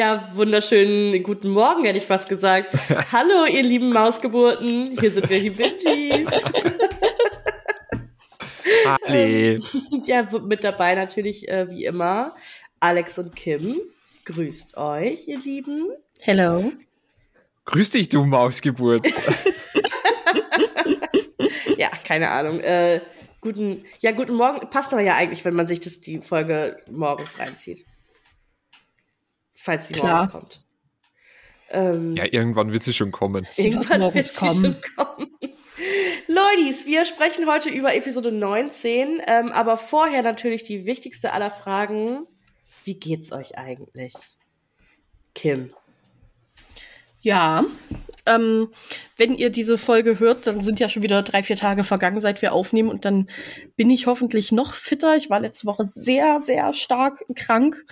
Ja, wunderschönen guten Morgen, hätte ich fast gesagt. Hallo, ihr lieben Mausgeburten. Hier sind wir, die Bingies. Hallo. ja, mit dabei natürlich, äh, wie immer, Alex und Kim. Grüßt euch, ihr Lieben. Hello. Grüß dich, du Mausgeburt. ja, keine Ahnung. Äh, guten, ja, guten Morgen. Passt aber ja eigentlich, wenn man sich das, die Folge morgens reinzieht falls sie Klar. morgens kommt. Ähm, ja, irgendwann wird sie schon kommen. Sie irgendwann wird sie kommen. schon kommen. Ladies, wir sprechen heute über Episode 19, ähm, aber vorher natürlich die wichtigste aller Fragen. Wie geht's euch eigentlich? Kim. Ja, ähm, wenn ihr diese Folge hört, dann sind ja schon wieder drei, vier Tage vergangen, seit wir aufnehmen und dann bin ich hoffentlich noch fitter. Ich war letzte Woche sehr, sehr stark krank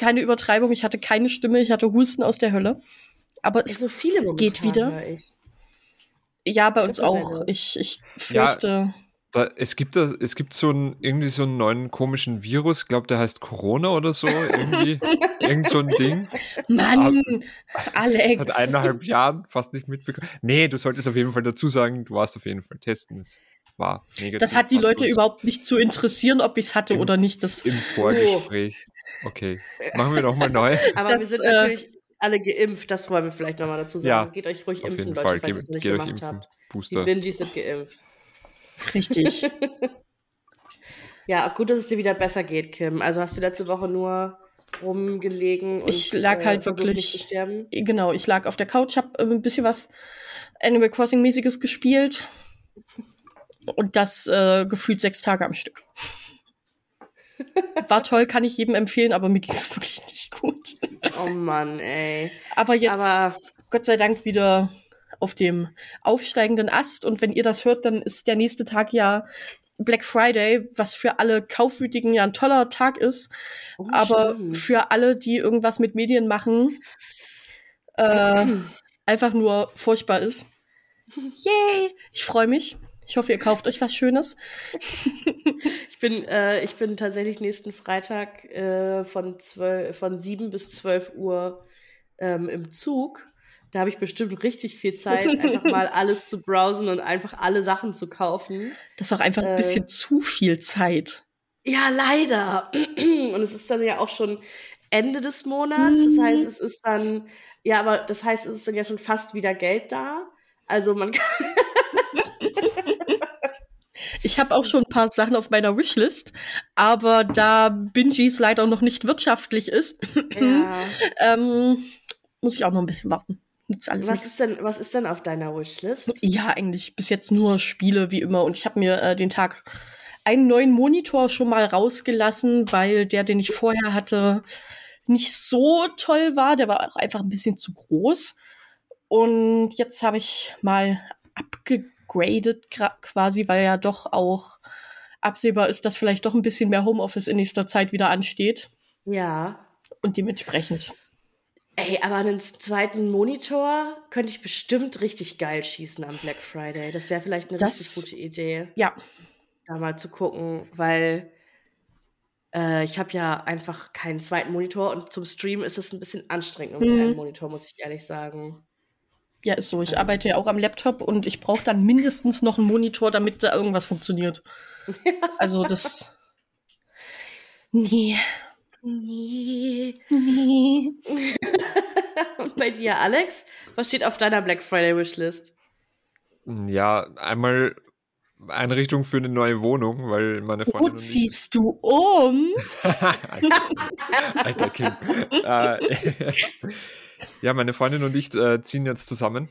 keine Übertreibung, ich hatte keine Stimme, ich hatte Husten aus der Hölle. Aber es so viele geht wieder. Ja, bei uns auch. Ich, ich fürchte. Ja, da, es, gibt da, es gibt so einen, irgendwie so einen neuen komischen Virus, ich glaube, der heißt Corona oder so. Irgendwie. irgend so ein Ding. Mann, Aber, Alex. Seit eineinhalb Jahren fast nicht mitbekommen. Nee, du solltest auf jeden Fall dazu sagen, du warst auf jeden Fall testen. Das war negativ. Das hat die Leute überhaupt nicht zu interessieren, ob ich es hatte Im, oder nicht. Das, Im Vorgespräch. Oh. Okay, machen wir nochmal neu. Aber das, wir sind äh, natürlich alle geimpft, das wollen wir vielleicht nochmal dazu sagen. Ja, geht euch ruhig impfen, Leute, Fall. falls ihr es nicht gemacht impfen. habt. Booster. Die Bingies sind geimpft. Richtig. ja, gut, dass es dir wieder besser geht, Kim. Also hast du letzte Woche nur rumgelegen und ich lag halt äh, wirklich genau ich lag auf der Couch habe äh, ein bisschen was Animal Crossing mäßiges gespielt und das äh, gefühlt sechs Tage am Stück war toll, kann ich jedem empfehlen, aber mir ging es wirklich nicht gut. Oh Mann, ey. Aber jetzt, aber Gott sei Dank, wieder auf dem aufsteigenden Ast. Und wenn ihr das hört, dann ist der nächste Tag ja Black Friday, was für alle Kaufwütigen ja ein toller Tag ist. Oh, aber stimmt. für alle, die irgendwas mit Medien machen, äh, einfach nur furchtbar ist. Yay! Ich freue mich. Ich hoffe, ihr kauft euch was Schönes. ich, bin, äh, ich bin tatsächlich nächsten Freitag äh, von, 12, von 7 bis 12 Uhr ähm, im Zug. Da habe ich bestimmt richtig viel Zeit, einfach mal alles zu browsen und einfach alle Sachen zu kaufen. Das ist auch einfach ein bisschen äh, zu viel Zeit. Ja, leider. Und es ist dann ja auch schon Ende des Monats. Das heißt, mhm. es ist dann, ja, aber das heißt, es ist dann ja schon fast wieder Geld da. Also man kann. Ich habe auch schon ein paar Sachen auf meiner Wishlist, aber da Bingies leider noch nicht wirtschaftlich ist, ja. ähm, muss ich auch noch ein bisschen warten. Was ist, denn, was ist denn auf deiner Wishlist? Ja, eigentlich bis jetzt nur Spiele wie immer. Und ich habe mir äh, den Tag einen neuen Monitor schon mal rausgelassen, weil der, den ich vorher hatte, nicht so toll war. Der war auch einfach ein bisschen zu groß. Und jetzt habe ich mal abgegeben gegradet quasi, weil ja doch auch absehbar ist, dass vielleicht doch ein bisschen mehr Homeoffice in nächster Zeit wieder ansteht. Ja. Und dementsprechend. Ey, aber einen zweiten Monitor könnte ich bestimmt richtig geil schießen am Black Friday. Das wäre vielleicht eine das, richtig gute Idee. Ja. Da mal zu gucken, weil äh, ich habe ja einfach keinen zweiten Monitor und zum Stream ist es ein bisschen anstrengend mit mhm. einem Monitor, muss ich ehrlich sagen. Ja, ist so. Ich arbeite ja auch am Laptop und ich brauche dann mindestens noch einen Monitor, damit da irgendwas funktioniert. also das. Nee. Nee. Nee. und bei dir, Alex? Was steht auf deiner Black Friday Wishlist? Ja, einmal Einrichtung für eine neue Wohnung, weil meine Freundin. Wo ziehst du um? Alter Kind. ja, meine Freundin und ich äh, ziehen jetzt zusammen.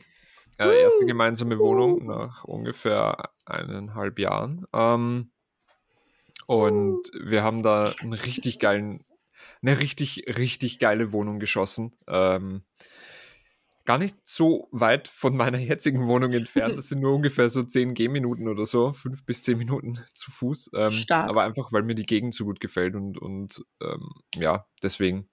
Äh, erste gemeinsame Wohnung nach ungefähr eineinhalb Jahren. Ähm, und wir haben da einen richtig geilen, eine richtig, richtig geile Wohnung geschossen. Ähm, gar nicht so weit von meiner jetzigen Wohnung entfernt. Das sind nur ungefähr so zehn Gehminuten oder so, fünf bis zehn Minuten zu Fuß. Ähm, Stark. Aber einfach, weil mir die Gegend so gut gefällt und, und ähm, ja, deswegen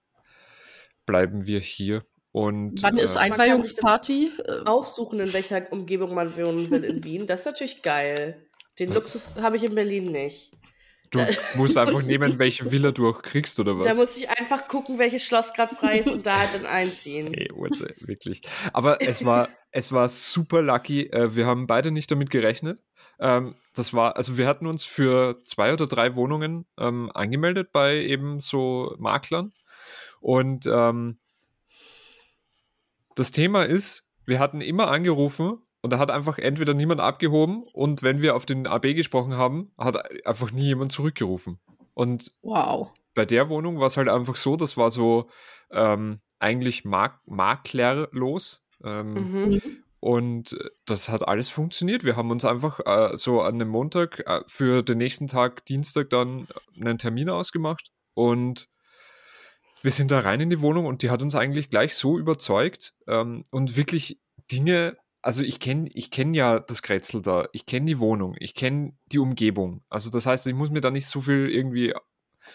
bleiben wir hier. Und, Wann ist äh, Einweihungsparty? Aussuchen, in welcher Umgebung man wohnen will in Wien. Das ist natürlich geil. Den Luxus habe ich in Berlin nicht. Du musst einfach nehmen, welche Villa du auch kriegst, oder was? Da muss ich einfach gucken, welches Schloss gerade frei ist und da halt dann einziehen. Hey, Urze, wirklich. Aber es war, es war super lucky. Äh, wir haben beide nicht damit gerechnet. Ähm, das war, also wir hatten uns für zwei oder drei Wohnungen ähm, angemeldet bei eben so Maklern. Und ähm, das Thema ist, wir hatten immer angerufen und da hat einfach entweder niemand abgehoben und wenn wir auf den AB gesprochen haben, hat einfach nie jemand zurückgerufen. Und Wow. bei der Wohnung war es halt einfach so, das war so ähm, eigentlich mak maklerlos. Ähm, Mhm. und das hat alles funktioniert. Wir haben uns einfach äh, so an dem Montag äh, für den nächsten Tag, Dienstag, dann einen Termin ausgemacht. Und wir sind da rein in die Wohnung und die hat uns eigentlich gleich so überzeugt ähm, und wirklich Dinge. Also ich kenne ich kenn ja das Kretzel da, ich kenne die Wohnung, ich kenne die Umgebung. Also das heißt, ich muss mir da nicht so viel irgendwie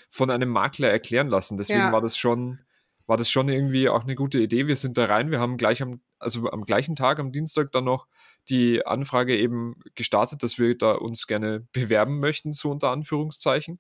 von einem Makler erklären lassen. Deswegen Ja. war das schon, war das schon irgendwie auch eine gute Idee. Wir sind da rein, wir haben gleich am, also am gleichen Tag, am Dienstag dann noch die Anfrage eben gestartet, dass wir da uns gerne bewerben möchten, so unter Anführungszeichen.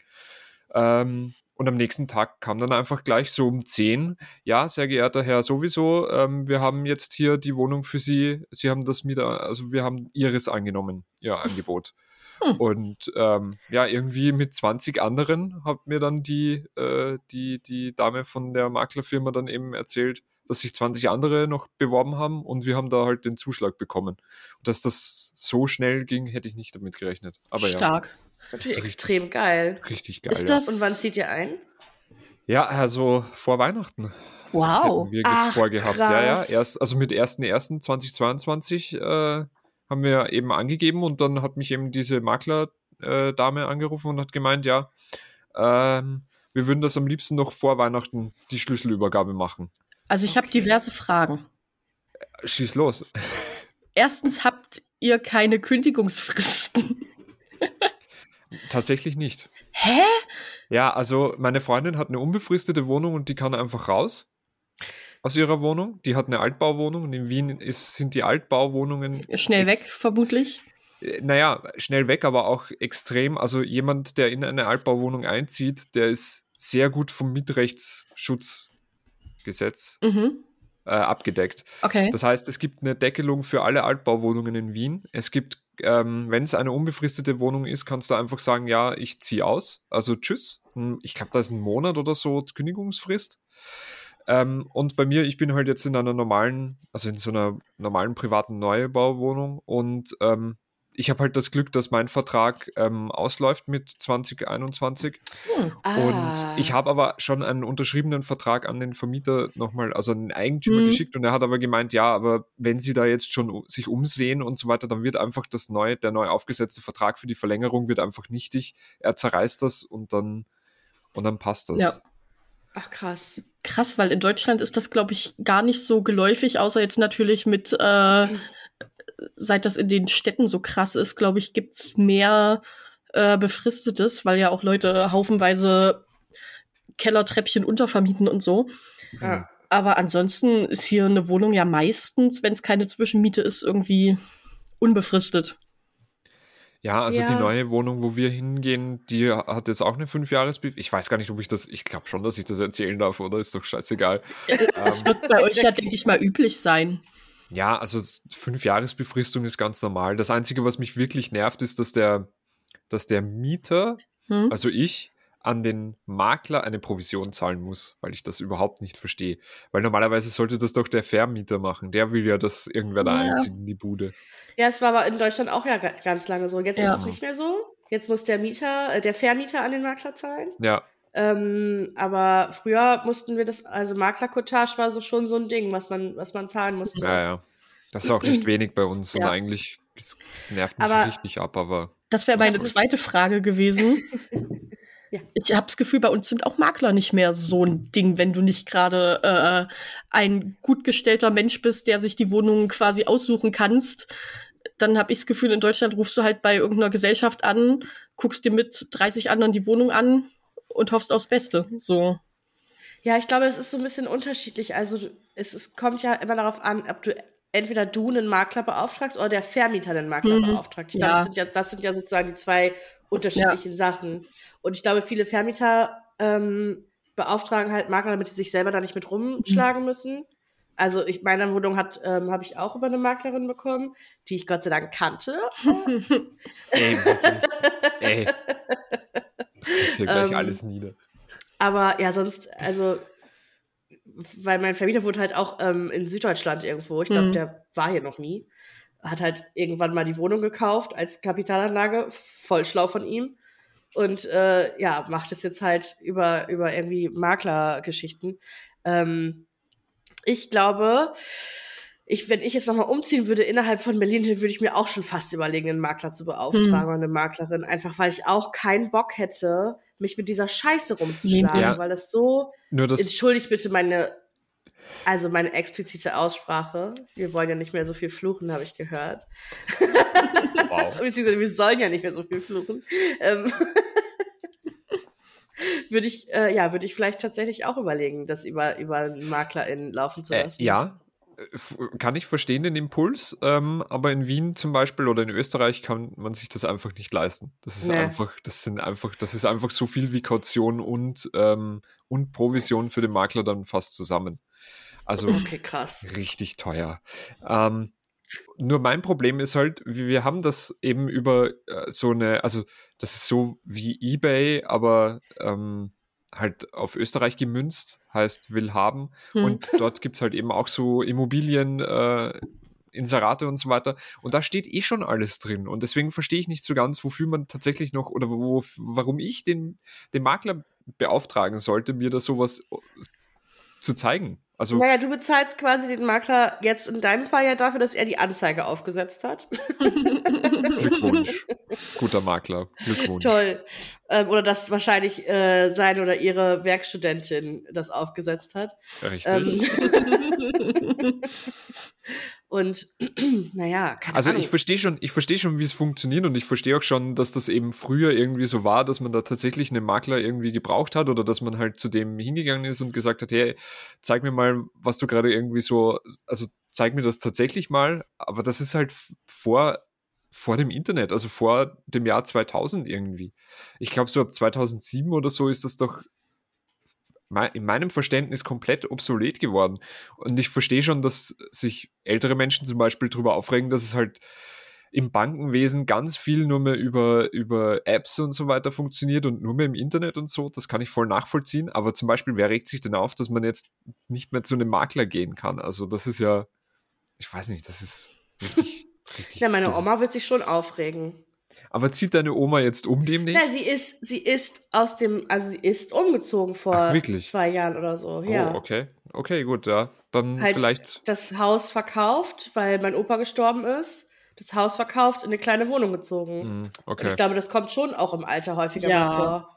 Ähm, und am nächsten Tag kam dann einfach gleich so um 10, ja, sehr geehrter Herr, sowieso, ähm, wir haben jetzt hier die Wohnung für Sie, Sie haben das mit, also wir haben Ihres angenommen, Ihr Angebot. Hm. Und ähm, ja, irgendwie mit 20 anderen hat mir dann die, äh, die, die Dame von der Maklerfirma dann eben erzählt, dass sich 20 andere noch beworben haben und wir haben da halt den Zuschlag bekommen. Und dass das so schnell ging, hätte ich nicht damit gerechnet. Aber ja, Stark. Das ist natürlich richtig- extrem geil. richtig geil. Ist ja. das- Und wann zieht ihr ein? Ja, also vor Weihnachten Wow. hätten wir Ach, vorgehabt. Ja, ja. krass. Erst, also mit 1.1.2022 äh, haben wir eben angegeben und dann hat mich eben diese Maklerdame äh, Dame angerufen und hat gemeint, ja, ähm, wir würden das am liebsten noch vor Weihnachten die Schlüsselübergabe machen. Also ich habe Okay. diverse Fragen. Schieß los. Erstens habt ihr keine Kündigungsfristen. Tatsächlich nicht. Hä? Ja, also meine Freundin hat eine unbefristete Wohnung und die kann einfach raus aus ihrer Wohnung. Die hat eine Altbauwohnung und in Wien ist, sind die Altbauwohnungen Schnell weg, vermutlich. Äh, Naja, schnell weg, aber auch extrem. Also jemand, der in eine Altbauwohnung einzieht, der ist sehr gut vom Mietrechtsschutzgesetz Mhm. äh, abgedeckt. Okay. Das heißt, es gibt eine Deckelung für alle Altbauwohnungen in Wien. Es gibt, ähm, wenn es eine unbefristete Wohnung ist, kannst du einfach sagen, ja, ich ziehe aus. Also tschüss. Hm, Ich glaube, da ist ein Monat oder so Kündigungsfrist. Ähm, und bei mir, ich bin halt jetzt in einer normalen, also in so einer normalen privaten Neubauwohnung und ähm, ich habe halt das Glück, dass mein Vertrag ähm, ausläuft mit 2021 Hm. Ah. und ich habe aber schon einen unterschriebenen Vertrag an den Vermieter nochmal, also an den Eigentümer Mhm. geschickt und er hat aber gemeint, ja, aber wenn sie da jetzt schon sich umsehen und so weiter, dann wird einfach das neu, der neu aufgesetzte Vertrag für die Verlängerung wird einfach nichtig. Er zerreißt das und dann und dann passt das. Ja. Ach krass. Krass, weil in Deutschland ist das, glaube ich, gar nicht so geläufig, außer jetzt natürlich mit, äh, seit das in den Städten so krass ist, glaube ich, gibt's mehr äh, Befristetes, weil ja auch Leute haufenweise Kellertreppchen untervermieten und so. Ja. Aber ansonsten ist hier eine Wohnung ja meistens, wenn es keine Zwischenmiete ist, irgendwie unbefristet. Ja, also Ja. die neue Wohnung, wo wir hingehen, die hat jetzt auch eine Fünfjahresbefristung. Ich weiß gar nicht, ob ich das, ich glaube schon, dass ich das erzählen darf, oder? Ist doch scheißegal. Das Ähm, wird bei euch ja, denke ich mal, üblich sein. Ja, also fünf Jahresbefristung ist ganz normal. Das Einzige, was mich wirklich nervt, ist, dass der, dass der Mieter, Hm? also ich, an den Makler eine Provision zahlen muss, weil ich das überhaupt nicht verstehe. Weil normalerweise sollte das doch der Vermieter machen. Der will ja, dass irgendwer da Ja. einzieht in die Bude. Ja, es war aber in Deutschland auch ja ga- ganz lange so. Jetzt Ja. ist es nicht mehr so. Jetzt muss der Mieter, äh, der Vermieter an den Makler zahlen. Ja, Ähm, aber früher mussten wir das, also Maklercottage war so schon so ein Ding, was man, was man zahlen musste. ja, ja. Das ist auch recht wenig bei uns und Ja. eigentlich es nervt mich Aber- richtig ab, aber Das wäre meine zweite Frage gewesen. Ja. Ich habe das Gefühl, bei uns sind auch Makler nicht mehr so ein Ding, wenn du nicht gerade äh, ein gut gestellter Mensch bist, der sich die Wohnungen quasi aussuchen kannst. Dann habe ich das Gefühl, in Deutschland rufst du halt bei irgendeiner Gesellschaft an, guckst dir mit 30 anderen die Wohnung an und hoffst aufs Beste. So. Ja, ich glaube, das ist so ein bisschen unterschiedlich. Also es, es kommt ja immer darauf an, ob du entweder du einen Makler beauftragst oder der Vermieter einen Makler Mhm. beauftragt. Ich glaube, Ja. das, sind ja, das sind ja sozusagen die zwei unterschiedlichen Sachen. Und ich glaube, viele Vermieter ähm, beauftragen halt Makler, damit sie sich selber da nicht mit rumschlagen müssen. Also ich meine Wohnung hat ähm, habe ich auch über eine Maklerin bekommen, die ich Gott sei Dank kannte. Ey. Ey. Das hier gleich Ähm, alles nieder. Aber ja, sonst, also, weil mein Vermieter wohnt halt auch ähm, in Süddeutschland irgendwo. Ich glaube, Mhm. der war hier noch nie. Hat halt irgendwann mal die Wohnung gekauft als Kapitalanlage. Voll schlau von ihm. Und äh, ja, macht es jetzt halt über, über irgendwie Maklergeschichten. Ähm, ich glaube, ich, wenn ich jetzt nochmal umziehen würde innerhalb von Berlin, dann würde ich mir auch schon fast überlegen, einen Makler zu beauftragen Hm. oder eine Maklerin. Einfach weil ich auch keinen Bock hätte, mich mit dieser Scheiße rumzuschlagen. Ja. Weil das so. Nur das, Entschuldigt bitte meine. Also meine explizite Aussprache. Wir wollen ja nicht mehr so viel fluchen, habe ich gehört. wow. Beziehungsweise wir sollen ja nicht mehr so viel fluchen. Ähm, würde ich, äh, ja, würde ich vielleicht tatsächlich auch überlegen, das über, über einen MaklerInnen laufen zu Äh, lassen. ja, äh, f- kann ich verstehen den Impuls, ähm, aber in Wien zum Beispiel oder in Österreich kann man sich das einfach nicht leisten. Das ist Nee. einfach, das sind einfach, das ist einfach so viel wie Kaution und, ähm, und Provision für den Makler dann fast zusammen. Also Okay, krass. richtig teuer. Ähm, nur mein Problem ist halt, wir haben das eben über äh, so eine, also das ist so wie eBay, aber ähm, halt auf Österreich gemünzt, heißt will haben. Hm. Und dort gibt's halt eben auch so Immobilien, äh, Inserate und so weiter. Und da steht eh schon alles drin. Und deswegen verstehe ich nicht so ganz, wofür man tatsächlich noch oder wo, warum ich den, den Makler beauftragen sollte, mir das sowas zu zeigen. Also Naja, du bezahlst quasi den Makler jetzt in deinem Fall ja dafür, dass er die Anzeige aufgesetzt hat. Glückwunsch. Guter Makler. Glückwunsch. Toll. Ähm, oder dass wahrscheinlich äh, seine oder ihre Werkstudentin das aufgesetzt hat. Richtig. Ähm, und naja, keine Also Ahnung. ich verstehe schon, ich verstehe schon, wie es funktioniert und ich verstehe auch schon, dass das eben früher irgendwie so war, dass man da tatsächlich einen Makler irgendwie gebraucht hat oder dass man halt zu dem hingegangen ist und gesagt hat, hey, zeig mir mal, was du gerade irgendwie so, also zeig mir das tatsächlich mal, aber das ist halt vor vor dem Internet, also vor dem Jahr 2000 irgendwie. Ich glaube, so ab 2007 oder so ist das doch in meinem Verständnis komplett obsolet geworden. Und ich verstehe schon, dass sich ältere Menschen zum Beispiel darüber aufregen, dass es halt im Bankenwesen ganz viel nur mehr über, über Apps und so weiter funktioniert und nur mehr im Internet und so. Das kann ich voll nachvollziehen. Aber zum Beispiel, wer regt sich denn auf, dass man jetzt nicht mehr zu einem Makler gehen kann? Also das ist ja, ich weiß nicht, das ist richtig, richtig. ja, meine. Oma wird sich schon aufregen. Aber zieht deine Oma jetzt um demnächst? Na, sie ist, sie ist aus dem, also sie ist umgezogen vor Ach, wirklich? zwei Jahren oder so. Ja. Oh, okay. Okay, gut, ja. Dann Halt vielleicht. das Haus verkauft, weil mein Opa gestorben ist. Das Haus verkauft, in eine kleine Wohnung gezogen. Und okay. ich glaube, das kommt schon auch im Alter häufiger Ja. vor.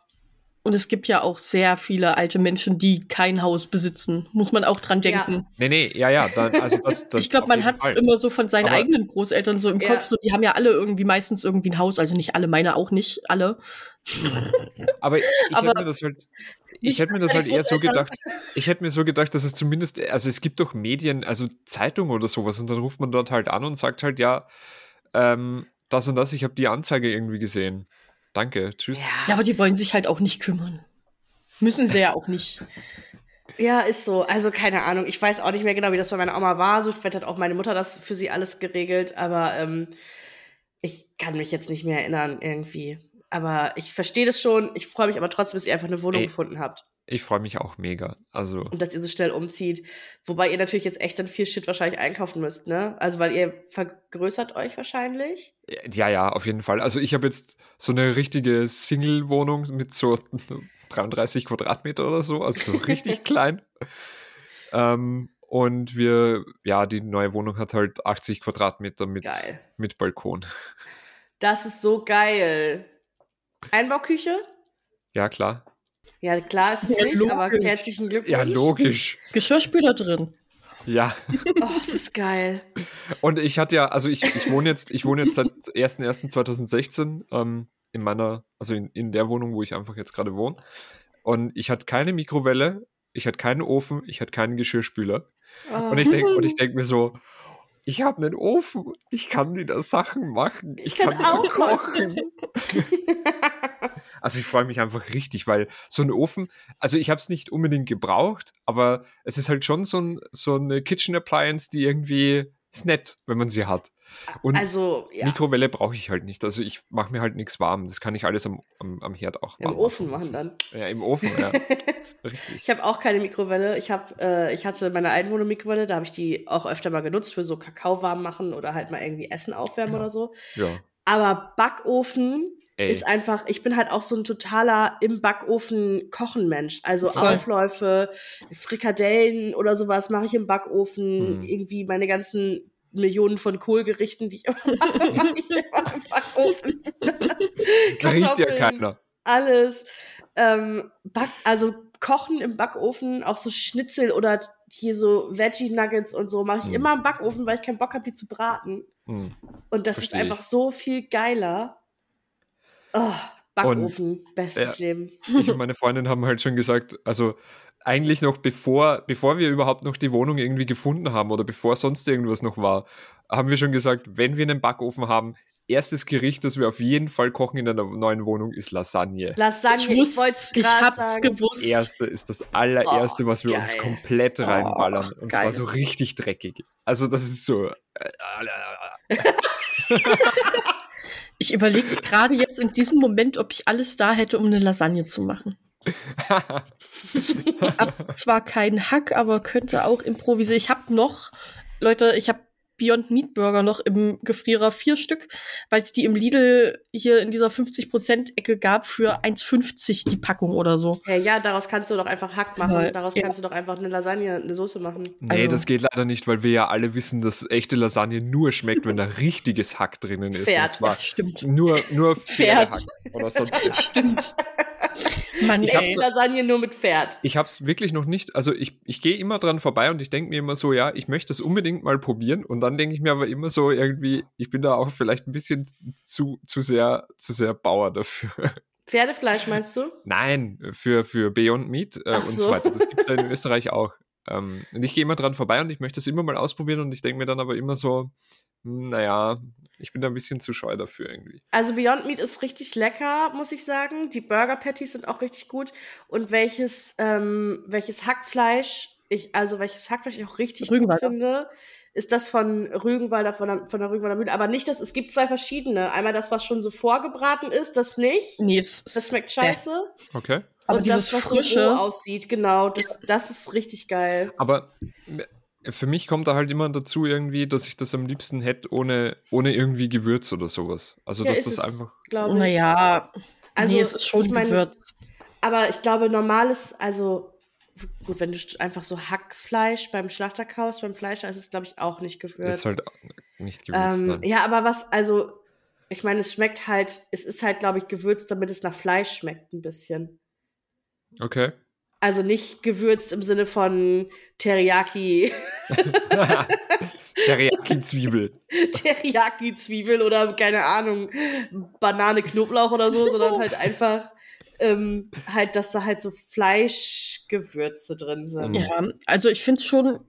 Und es gibt ja auch sehr viele alte Menschen, die kein Haus besitzen. Muss man auch dran Ja. denken. Nee, nee, ja, ja. Dann, also das, das ich glaube, man hat es immer so von seinen Aber- eigenen Großeltern so im Ja. Kopf. So, die haben ja alle irgendwie meistens irgendwie ein Haus. Also nicht alle, meine auch nicht alle. Aber ich Aber hätte mir das halt. Ich hätte mir das halt eher so gedacht, ich hätte mir so gedacht, dass es zumindest, also es gibt doch Medien, also Zeitungen oder sowas und dann ruft man dort halt an und sagt halt, ja, ähm, das und das, ich habe die Anzeige irgendwie gesehen. Danke, tschüss. Ja, aber die wollen sich halt auch nicht kümmern. Müssen sie ja auch nicht. Ja, ist so. Also keine Ahnung. Ich weiß auch nicht mehr genau, wie das bei meiner Oma war. So vielleicht hat auch meine Mutter das für sie alles geregelt, aber ähm, ich kann mich jetzt nicht mehr erinnern irgendwie. Aber ich verstehe das schon. Ich freue mich aber trotzdem, dass ihr einfach eine Wohnung Ey. gefunden habt Ich freue mich auch mega. Also, und dass ihr so schnell umzieht. Wobei ihr natürlich jetzt echt dann viel Shit wahrscheinlich einkaufen müsst, ne? Also weil ihr vergrößert euch wahrscheinlich. ja, ja, auf jeden Fall. Also ich habe jetzt so eine richtige Single-Wohnung mit so 33 Quadratmeter oder so, also so richtig klein. Ähm, und wir, ja, die neue Wohnung hat halt 80 Quadratmeter mit, Geil. mit Balkon. Das ist so geil. Einbauküche? Ja, klar. Ja, klar ist es Ja, nicht, aber logisch. herzlichen Glückwunsch. Ja, logisch. Geschirrspüler drin. Ja. Oh, es ist geil. Und ich hatte ja, also ich, ich wohne jetzt, ich wohne jetzt seit 1.1.2016 ähm, in meiner, also in, in der Wohnung, wo ich einfach jetzt gerade wohne. Und ich hatte keine Mikrowelle, ich hatte keinen Ofen, ich hatte keinen Geschirrspüler. Oh. Und ich denke, und ich denke mir so, ich habe einen Ofen, ich kann wieder Sachen machen, ich, Ich kann kann, auch kochen. also ich freue mich einfach richtig, weil so ein Ofen, also ich habe es nicht unbedingt gebraucht, aber es ist halt schon so, ein, so eine Kitchen Appliance, die irgendwie ist nett, wenn man sie hat. Und Also, ja, Mikrowelle brauche ich halt nicht. Also ich mache mir halt nichts warm. Das kann ich alles am, am, am Herd auch im warm Ofen machen. machen dann. Ja, im Ofen, ja. Richtig. Ich habe auch keine Mikrowelle. Ich habe, äh, ich hatte meine Einwohner-Mikrowelle, da habe ich die auch öfter mal genutzt für so Kakao warm machen oder halt mal irgendwie Essen aufwärmen Ja. oder so. Ja. Aber Backofen Ey. ist einfach, ich bin halt auch so ein totaler im Backofen kochen Mensch. Also Voll. Aufläufe, Frikadellen oder sowas mache ich im Backofen. Mhm. Irgendwie meine ganzen Millionen von Kohlgerichten, die ich immer mache, mache ich immer im Backofen. Da riecht ja keiner. Alles. Ähm, Back, also kochen im Backofen, auch so Schnitzel oder hier so Veggie Nuggets und so mache ich Mhm. immer im Backofen, weil ich keinen Bock habe, die zu braten. Hm. Und das Versteh ist ich. einfach so viel geiler. Oh, Backofen, bestes Leben. Ich und meine Freundin haben halt schon gesagt, also eigentlich noch bevor, bevor wir überhaupt noch die Wohnung irgendwie gefunden haben oder bevor sonst irgendwas noch war, haben wir schon gesagt, wenn wir einen Backofen haben, erstes Gericht, das wir auf jeden Fall kochen in einer neuen Wohnung, ist Lasagne. Lasagne, Ich ich, wusste, wollte es ich gerade hab's sagen. gewusst. erste ist das allererste, Oh, was wir uns geil. komplett reinballern. Oh, und geil. zwar so richtig dreckig. Also das ist so. Ich überlege gerade jetzt in diesem Moment, ob ich alles da hätte, um eine Lasagne zu machen. Zwar keinen Hack, aber könnte auch improvisieren. Ich habe noch, Leute, ich habe Beyond Meat Burger noch im Gefrierer vier Stück, weil es die im Lidl hier in dieser 50%-Ecke gab für 1,50 die Packung oder so. Hey, ja, daraus kannst du doch einfach Hack machen. Ja, Daraus ja. kannst du doch einfach eine Lasagne, eine Soße machen. nee, Also- das geht leider nicht, weil wir ja alle wissen, dass echte Lasagne nur schmeckt, wenn da richtiges Hack drinnen ist. Pferd. Und zwar Ja, stimmt. nur, nur Pferd. Pferdehack oder sonst was. Stimmt. Mann, Ich hab's- ey. Lasagne nur mit Pferd. Ich habe es wirklich noch nicht, also ich, ich gehe immer dran vorbei und ich denke mir immer so, ja, ich möchte das unbedingt mal probieren und dann denke ich mir aber immer so irgendwie, ich bin da auch vielleicht ein bisschen zu, zu sehr, zu sehr Bauer dafür. Pferdefleisch meinst du? Nein, für, für Beyond Meat äh, und so. weiter. Das gibt's ja in Österreich auch. Ähm, und ich gehe immer dran vorbei und ich möchte das immer mal ausprobieren und ich denke mir dann aber immer so, naja, ich bin da ein bisschen zu scheu dafür irgendwie. Also Beyond Meat ist richtig lecker, muss ich sagen. Die Burger Patties sind auch richtig gut. Und welches, ähm, welches Hackfleisch, ich, also welches Hackfleisch ich auch richtig gut finde, ist das von Rügenwalder, von der, von der Rügenwalder Mühle. Aber nicht das, es gibt zwei verschiedene. Einmal das, was schon so vorgebraten ist, das nicht. Nee, das, Das schmeckt scheiße. Okay. Aber und dieses das, was so frische, roh aussieht, genau, das, das ist richtig geil. Aber für mich kommt da halt immer dazu irgendwie, dass ich das am liebsten hätte, ohne, ohne irgendwie Gewürz oder sowas. Also, Ja, dass ist das es, einfach. naja, Also, nee, es ist schon ich mein, gewürzt. Aber ich glaube, normales, also gut, wenn du einfach so Hackfleisch beim Schlachter kaufst, beim Fleischer ist es, glaube ich, auch nicht gewürzt. Ist halt nicht gewürzt. ähm, nein. ja, aber was, also, ich meine, es schmeckt halt, es ist halt, glaube ich, gewürzt, damit es nach Fleisch schmeckt ein bisschen. Okay. Also nicht gewürzt im Sinne von Teriyaki, Teriyaki-Zwiebel. Teriyaki-Zwiebel oder keine Ahnung, Banane, Knoblauch oder so, sondern halt einfach ähm, halt, dass da halt so Fleischgewürze drin sind. Ja, also ich finde schon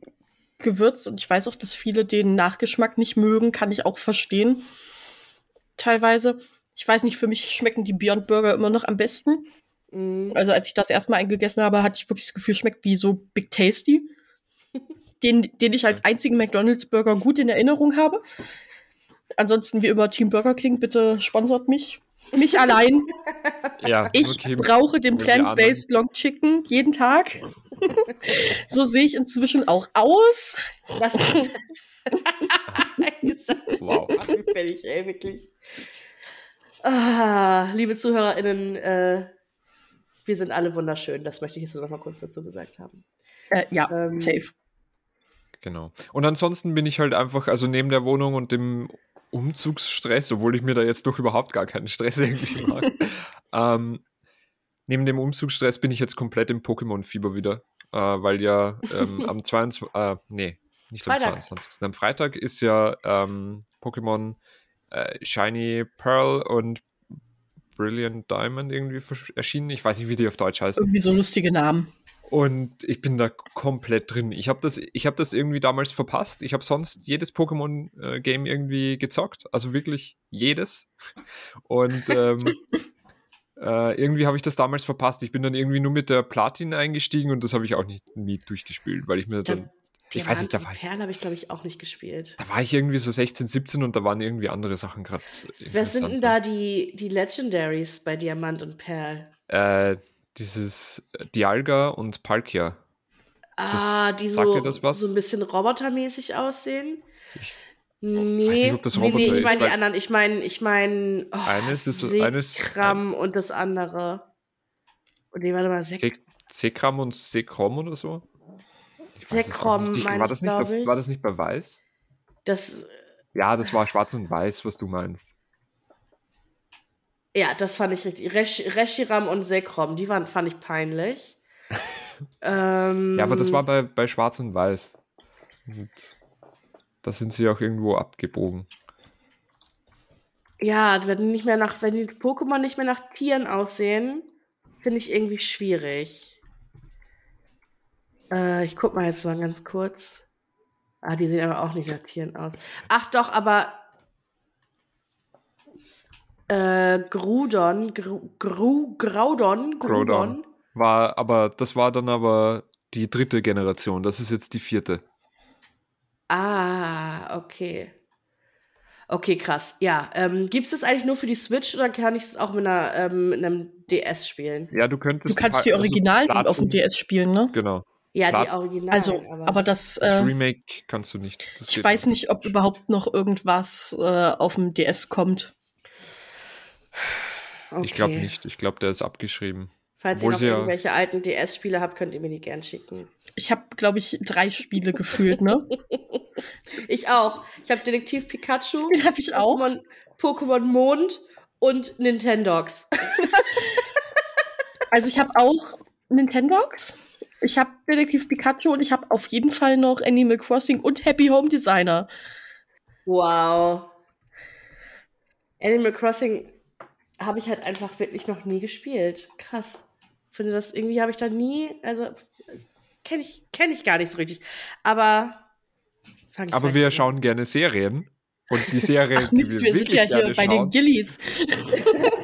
gewürzt und ich weiß auch, dass viele den Nachgeschmack nicht mögen, kann ich auch verstehen. Teilweise. Ich weiß nicht, für mich schmecken die Beyond Burger immer noch am besten. Mhm. Also als ich das erstmal eingegessen habe, hatte ich wirklich das Gefühl, schmeckt wie so Big Tasty. Den, den ich als einzigen McDonalds-Burger gut in Erinnerung habe. Ansonsten wie immer Team Burger King, bitte sponsert mich. Mich allein. Ja, Ich okay. brauche den Plant-Based Long Chicken jeden Tag. so sehe ich inzwischen auch aus. Das Wow. Fällig, ey, wirklich. Ah, liebe ZuhörerInnen, äh, wir sind alle wunderschön. Das möchte ich jetzt noch mal kurz dazu gesagt haben. Äh, ja, Ähm, safe. Genau. Und ansonsten bin ich halt einfach, also neben der Wohnung und dem Umzugsstress, obwohl ich mir da jetzt doch überhaupt gar keinen Stress irgendwie mache, ähm, neben dem Umzugsstress bin ich jetzt komplett im Pokémon-Fieber wieder, äh, weil ja ähm, am 22. Äh, nee, nicht am Freitag. 22. Am Freitag ist ja ähm, Pokémon äh, Shiny Pearl und Brilliant Diamond irgendwie erschienen. Ich weiß nicht, wie die auf Deutsch heißen. Irgendwie so lustige Namen. Und ich bin da komplett drin. Ich habe das, ich hab das irgendwie damals verpasst. Ich habe sonst jedes Pokémon-Game irgendwie gezockt. Also wirklich jedes. Und ähm, äh, irgendwie habe ich das damals verpasst. Ich bin dann irgendwie nur mit der Platin eingestiegen und das habe ich auch nicht nie durchgespielt, weil ich mir dann. Ich weiß nicht, da war ich. Perl habe ich, glaube ich, auch nicht gespielt. Da war ich irgendwie so 16, 17 und da waren irgendwie andere Sachen gerade. Wer sind denn da die, die Legendaries bei Diamant und Perl? Äh, dieses Dialga und Palkia. Ah, das, die so, so ein bisschen robotermäßig aussehen. Ich nee, weiß nicht, ob das Roboter nee, nee, ich meine die anderen. Ich meine, ich meine, oh, eines ist eines Sekram und das andere. Und nee, warte mal, Sek Sekram und Sekrom oder so? Sekrom, meine war das nicht, ich. War das nicht bei Weiß? Das. Ja, das war Schwarz und Weiß, was du meinst. Ja, das fand ich richtig. Resh Reshiram und Sekrom, die waren, fand ich peinlich. ähm, ja, aber das war bei, bei Schwarz und Weiß. Und da sind sie auch irgendwo abgebogen. Ja, wenn nicht mehr nach, wenn die Pokémon nicht mehr nach Tieren aussehen, finde ich irgendwie schwierig. Äh, ich guck mal jetzt mal ganz kurz. Ah, die sehen aber auch nicht nach Tieren aus. Ach doch, aber äh, Grudon, Gru, Gru, Graudon, Grudon. War, aber das war dann aber die dritte Generation. Das ist jetzt die vierte. Ah, okay. Okay, krass. Ja, ähm, gibt es das eigentlich nur für die Switch oder kann ich es auch mit, einer, ähm, mit einem DS spielen? Ja, du könntest. Du kannst die also Originalen also auf dem DS spielen, ne? Genau. Ja, Plat die Originalen. Also, aber, aber das. Äh, das Remake kannst du nicht. Das ich weiß nicht, ob überhaupt noch irgendwas äh, auf dem DS kommt. Okay. Ich glaube nicht. Ich glaube, der ist abgeschrieben. Falls Obwohl ihr noch irgendwelche ja alten DS-Spiele habt, könnt ihr mir die gern schicken. Ich habe, glaube ich, drei Spiele gefühlt, ne? ich auch. Ich habe Detektiv Pikachu. Den habe ich auch. Pokémon, Pokémon Mond und Nintendogs. also ich habe auch Nintendogs. Ich habe Detektiv Pikachu und ich habe auf jeden Fall noch Animal Crossing und Happy Home Designer. Wow. Animal Crossing habe ich halt einfach wirklich noch nie gespielt. Krass. Finde das irgendwie habe ich da nie, also kenne ich kenne ich gar nicht so richtig. Aber aber wir schauen gerne Serien und die Serie, Ach, Mist, die wir, wir sind ja hier bei den Gillies.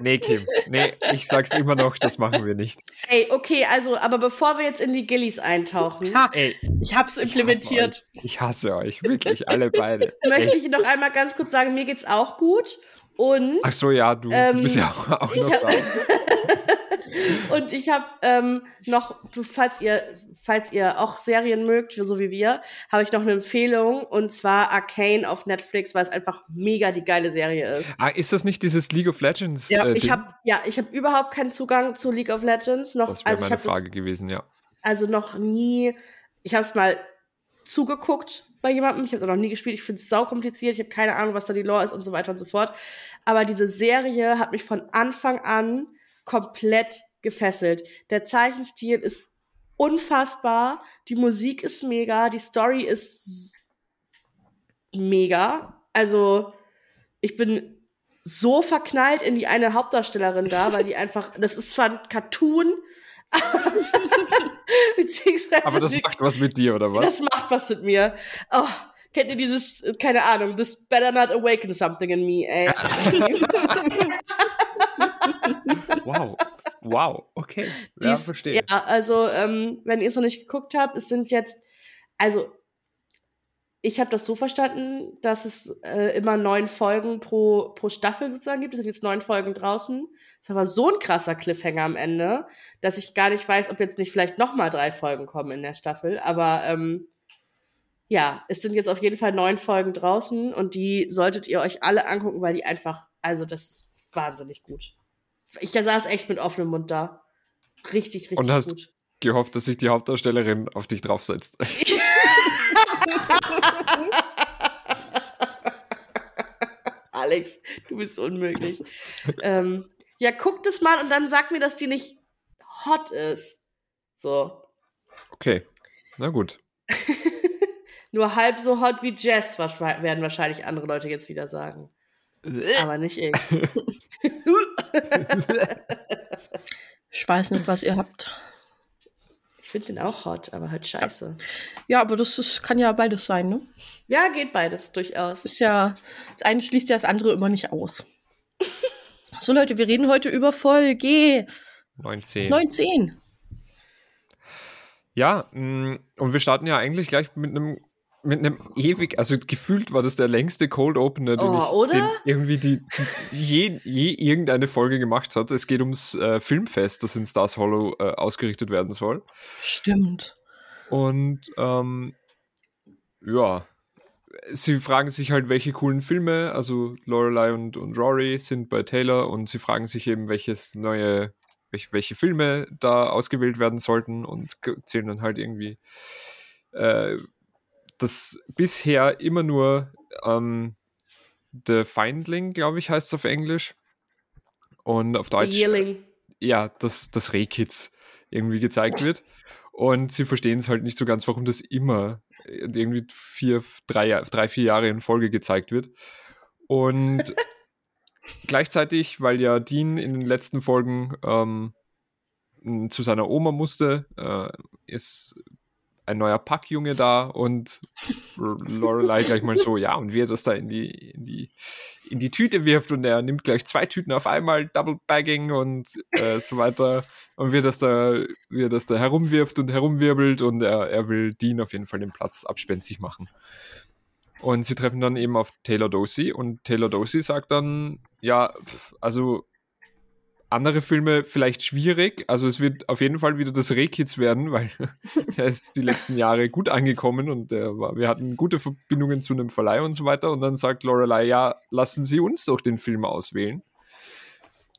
nee, Kim. Nee, ich sag's immer noch, das machen wir nicht. Ey, okay, also, aber bevor wir jetzt in die Gillies eintauchen. Ha, ey, ich hab's implementiert. Ich hasse, ich hasse euch, wirklich, alle beide. Möchte ich noch einmal ganz kurz sagen, mir geht's auch gut. Und, Ach so, ja, du, ähm, du bist ja auch, auch noch da. und ich habe ähm, noch, falls ihr, falls ihr auch Serien mögt, so wie wir, habe ich noch eine Empfehlung und zwar Arcane auf Netflix, weil es einfach mega die geile Serie ist. Ah, ist das nicht dieses League of Legends? Ja, äh, ich habe ja, ich habe überhaupt keinen Zugang zu League of Legends noch. Das wäre also meine Frage das, gewesen, ja. Also noch nie. Ich habe es mal zugeguckt bei jemandem. Ich habe es auch noch nie gespielt. Ich finde es saukompliziert. Ich habe keine Ahnung, was da die Lore ist und so weiter und so fort. Aber diese Serie hat mich von Anfang an komplett gefesselt. Der Zeichenstil ist unfassbar. Die Musik ist mega. Die Story ist mega. Also, ich bin so verknallt in die eine Hauptdarstellerin da, weil die einfach, das ist zwar ein Cartoon, Beziehungsweise. Aber das macht was mit dir, oder was? Das macht was mit mir. Oh, kennt ihr dieses, keine Ahnung, this better not awaken something in me, ey. wow. Wow, okay. Ja, Dies, verstehe. Ja, also, ähm, wenn ihr es noch nicht geguckt habt, es sind jetzt, also, ich habe das so verstanden, dass es äh, immer neun Folgen pro, pro Staffel sozusagen gibt. Es sind jetzt neun Folgen draußen. Es war so ein krasser Cliffhanger am Ende, dass ich gar nicht weiß, ob jetzt nicht vielleicht noch mal drei Folgen kommen in der Staffel. Aber ähm, ja, es sind jetzt auf jeden Fall neun Folgen draußen und die solltet ihr euch alle angucken, weil die einfach, also das ist wahnsinnig gut. Ich saß echt mit offenem Mund da. Richtig, richtig und hast gut. gehofft, dass sich die Hauptdarstellerin auf dich draufsetzt. Alex, du bist unmöglich. ähm, ja, guck das mal und dann sag mir, dass die nicht hot ist. So. Okay, na gut. Nur halb so hot wie Jess, werden wahrscheinlich andere Leute jetzt wieder sagen. Aber nicht ich. Ich weiß nicht, was ihr habt. finde den auch hot, aber halt scheiße. Ja, aber das ist, kann ja beides sein, ne? Ja, geht beides, durchaus. Ist ja, das eine schließt ja das andere immer nicht aus. so, Leute, wir reden heute über Folge 19. 19. Ja, mh, und wir starten ja eigentlich gleich mit einem mit einem ewig, also gefühlt war das der längste Cold Opener, den Oh, ich? Den irgendwie die, die je, je irgendeine Folge gemacht hat. Es geht ums äh, Filmfest, das in Stars Hollow äh, ausgerichtet werden soll. Stimmt. Und ähm, ja, sie fragen sich halt, welche coolen Filme, also Lorelei und, und Rory sind bei Taylor und sie fragen sich eben, welches neue, welche, welche Filme da ausgewählt werden sollten und zählen dann halt irgendwie äh, das bisher immer nur ähm, The Findling, glaube ich, heißt es auf Englisch. Und auf Deutsch Yearling. ja, dass das Rehkitz irgendwie gezeigt wird. Und sie verstehen es halt nicht so ganz, warum das immer irgendwie vier, drei, drei, vier Jahre in Folge gezeigt wird. Und gleichzeitig, weil ja Dean in den letzten Folgen ähm, zu seiner Oma musste, äh, ist ein neuer Packjunge da und Lorelei gleich mal so, ja, und wie er das da in die, in die, in die Tüte wirft und er nimmt gleich zwei Tüten auf einmal, Double Bagging und äh, so weiter. Und wie er das da, wie er das da herumwirft und herumwirbelt und er, er will Dean auf jeden Fall den Platz abspenstig machen. Und sie treffen dann eben auf Taylor Dosey und Taylor Dosey sagt dann, ja, pf, also andere Filme vielleicht schwierig. Also es wird auf jeden Fall wieder das Rehkitz werden, weil der ist die letzten Jahre gut angekommen und war, wir hatten gute Verbindungen zu einem Verleih und so weiter. Und dann sagt Lorelei, ja, lassen Sie uns doch den Film auswählen.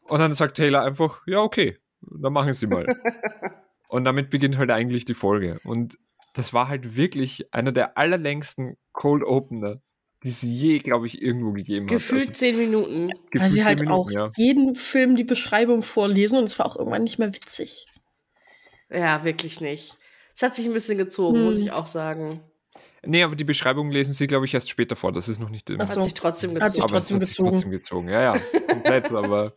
Und dann sagt Taylor einfach, ja, okay, dann machen Sie mal. und damit beginnt halt eigentlich die Folge. Und das war halt wirklich einer der allerlängsten Cold Opener, die es je, glaube ich, irgendwo gegeben hat. Gefühlt Also, zehn Minuten. Weil gefühlt sie zehn halt Minuten, auch ja. jeden Film die Beschreibung vorlesen und es war auch irgendwann nicht mehr witzig. Ja, wirklich nicht. Es hat sich ein bisschen gezogen, Hm. muss ich auch sagen. Nee, aber die Beschreibung lesen Sie, glaube ich, erst später vor. Das ist noch nicht im Ach Hat so. sich trotzdem Hat sich gezogen. aber es trotzdem hat sich gezogen. trotzdem gezogen. Ja, ja, komplett. aber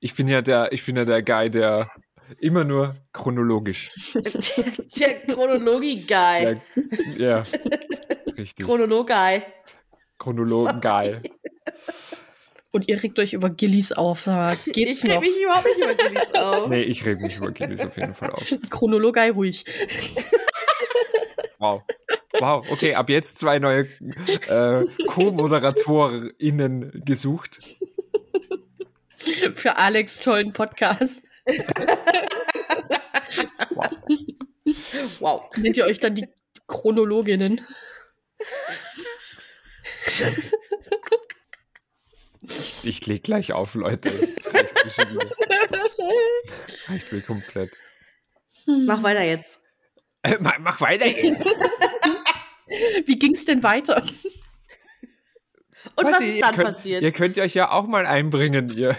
ich bin ja der, ich bin ja der Guy, der immer nur chronologisch. Der Chronologie-Guy. Ja, richtig. Chronolog-Guy. Chronologen-Guy. Und ihr regt euch über Gillies auf. Geht's Ich reg noch. mich überhaupt nicht über Gillies auf. Nee, ich rede mich über Guinness auf jeden Fall auf. Chronologei ruhig. Wow. Wow, okay, ab jetzt zwei neue äh, Co-ModeratorInnen gesucht. Für Alex tollen Podcast. Wow. Wow. Nennt ihr euch dann die Chronologinnen? Ich, ich leg gleich auf, Leute. Das reicht mir schon wieder. Reicht mir komplett. Mach weiter jetzt. Äh, mach, mach weiter. Wie ging's denn weiter? Und was ich, ist ihr dann könnt, passiert? Ihr könnt euch ja auch mal einbringen, ihr,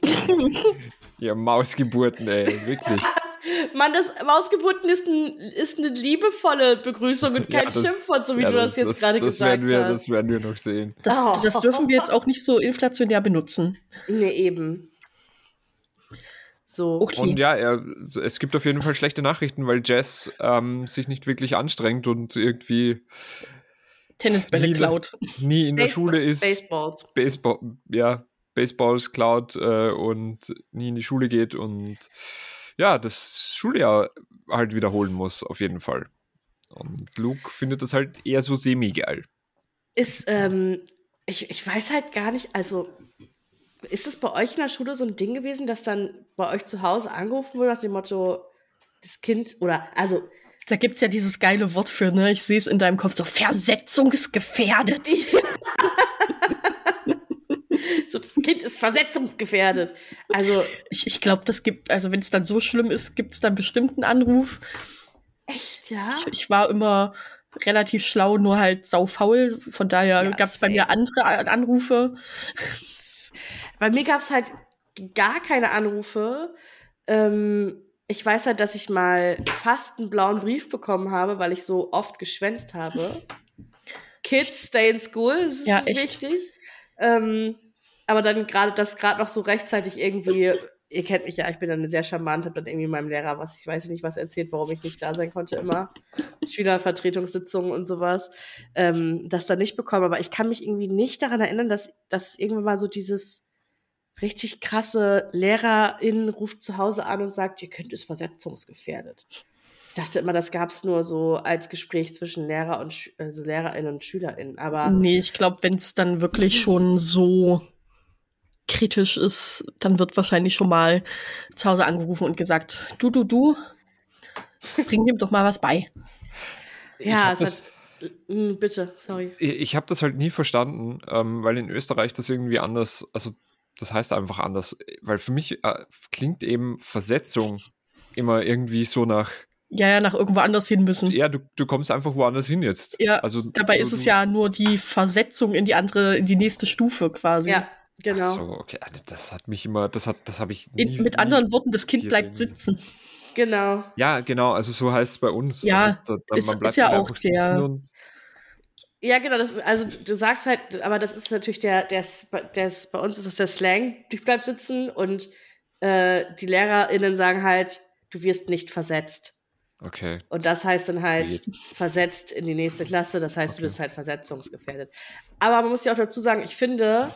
ihr Mausgeburten, ey, wirklich. Mann, das Mausgeburten ist, ein, ist eine liebevolle Begrüßung und kein Ja, das- Schimpfwort, so wie ja, du das, jetzt gerade das gesagt werden wir, hast. Das werden wir noch sehen. Das, Oh. das dürfen wir jetzt auch nicht so inflationär benutzen. Nee, eben. So. Okay. Und ja, er, es gibt auf jeden Fall schlechte Nachrichten, weil Jess ähm, sich nicht wirklich anstrengt und irgendwie Tennisbälle Lila. klaut. nie in der Baseball- Schule ist. Baseballs. Baseball, ja, Baseballs klaut äh, und nie in die Schule geht und ja, das Schuljahr halt wiederholen muss, auf jeden Fall. Und Luke findet das halt eher so semi-geil. Ist, ähm, ich, ich weiß halt gar nicht, also ist es bei euch in der Schule so ein Ding gewesen, dass dann bei euch zu Hause angerufen wurde nach dem Motto, das Kind oder, also, Da gibt's ja dieses geile Wort für, ne? Ich sehe es in deinem Kopf, so versetzungsgefährdet. so das Kind ist versetzungsgefährdet. Also, Ich, ich glaube, das gibt, also wenn es dann so schlimm ist, gibt's dann bestimmt einen Anruf. echt, ja? Ich, ich war immer relativ schlau, nur halt saufaul. Von daher Ja, gab's bei same. mir andere Anrufe. Bei mir gab es halt gar keine Anrufe. Ähm, ich weiß halt, dass ich mal fast einen blauen Brief bekommen habe, weil ich so oft geschwänzt habe. Kids stay in school, das ist Ja, wichtig. Ähm, aber dann gerade, dass gerade noch so rechtzeitig irgendwie ihr kennt mich ja, ich bin dann sehr charmant, habe dann irgendwie meinem Lehrer was, ich weiß nicht was erzählt, warum ich nicht da sein konnte immer. Schülervertretungssitzungen und sowas, ähm, das dann nicht bekommen. Aber ich kann mich irgendwie nicht daran erinnern, dass, dass irgendwann mal so dieses richtig krasse Lehrerin ruft zu Hause an und sagt, ihr Kind ist versetzungsgefährdet. Ich dachte immer, das gab es nur so als Gespräch zwischen Lehrer und also LehrerInnen und SchülerInnen. Aber nee, ich glaube, wenn es dann wirklich schon so kritisch ist, dann wird wahrscheinlich schon mal zu Hause angerufen und gesagt, du, du, du, bring ihm doch mal was bei. Ja, es hat, hm, bitte, sorry. Ich, ich habe das halt nie verstanden, ähm, weil in Österreich das irgendwie anders, also das heißt einfach anders, weil für mich äh, klingt eben Versetzung immer irgendwie so nach ja, ja, nach irgendwo anders hin müssen. Ja, du, du kommst einfach woanders hin jetzt. Ja, also, dabei so, ist es ja nur die Versetzung in die andere, in die nächste Stufe quasi. Ja, Genau. so, okay. Also das hat mich immer, das hat, das habe ich nie, In, Mit anderen Worten, das Kind bleibt sitzen. Genau. Ja, genau. Also so heißt es bei uns. Ja, also, da, ist, man bleibt ist ja auch der. Ja, genau, das ist, also du sagst halt, aber das ist natürlich der, der, der, bei uns ist das der Slang, du bleibst sitzen und äh, die LehrerInnen sagen halt, du wirst nicht versetzt. Okay. Und das heißt dann halt versetzt in die nächste Klasse, das heißt, okay. du bist halt versetzungsgefährdet. Aber man muss ja auch dazu sagen, ich finde,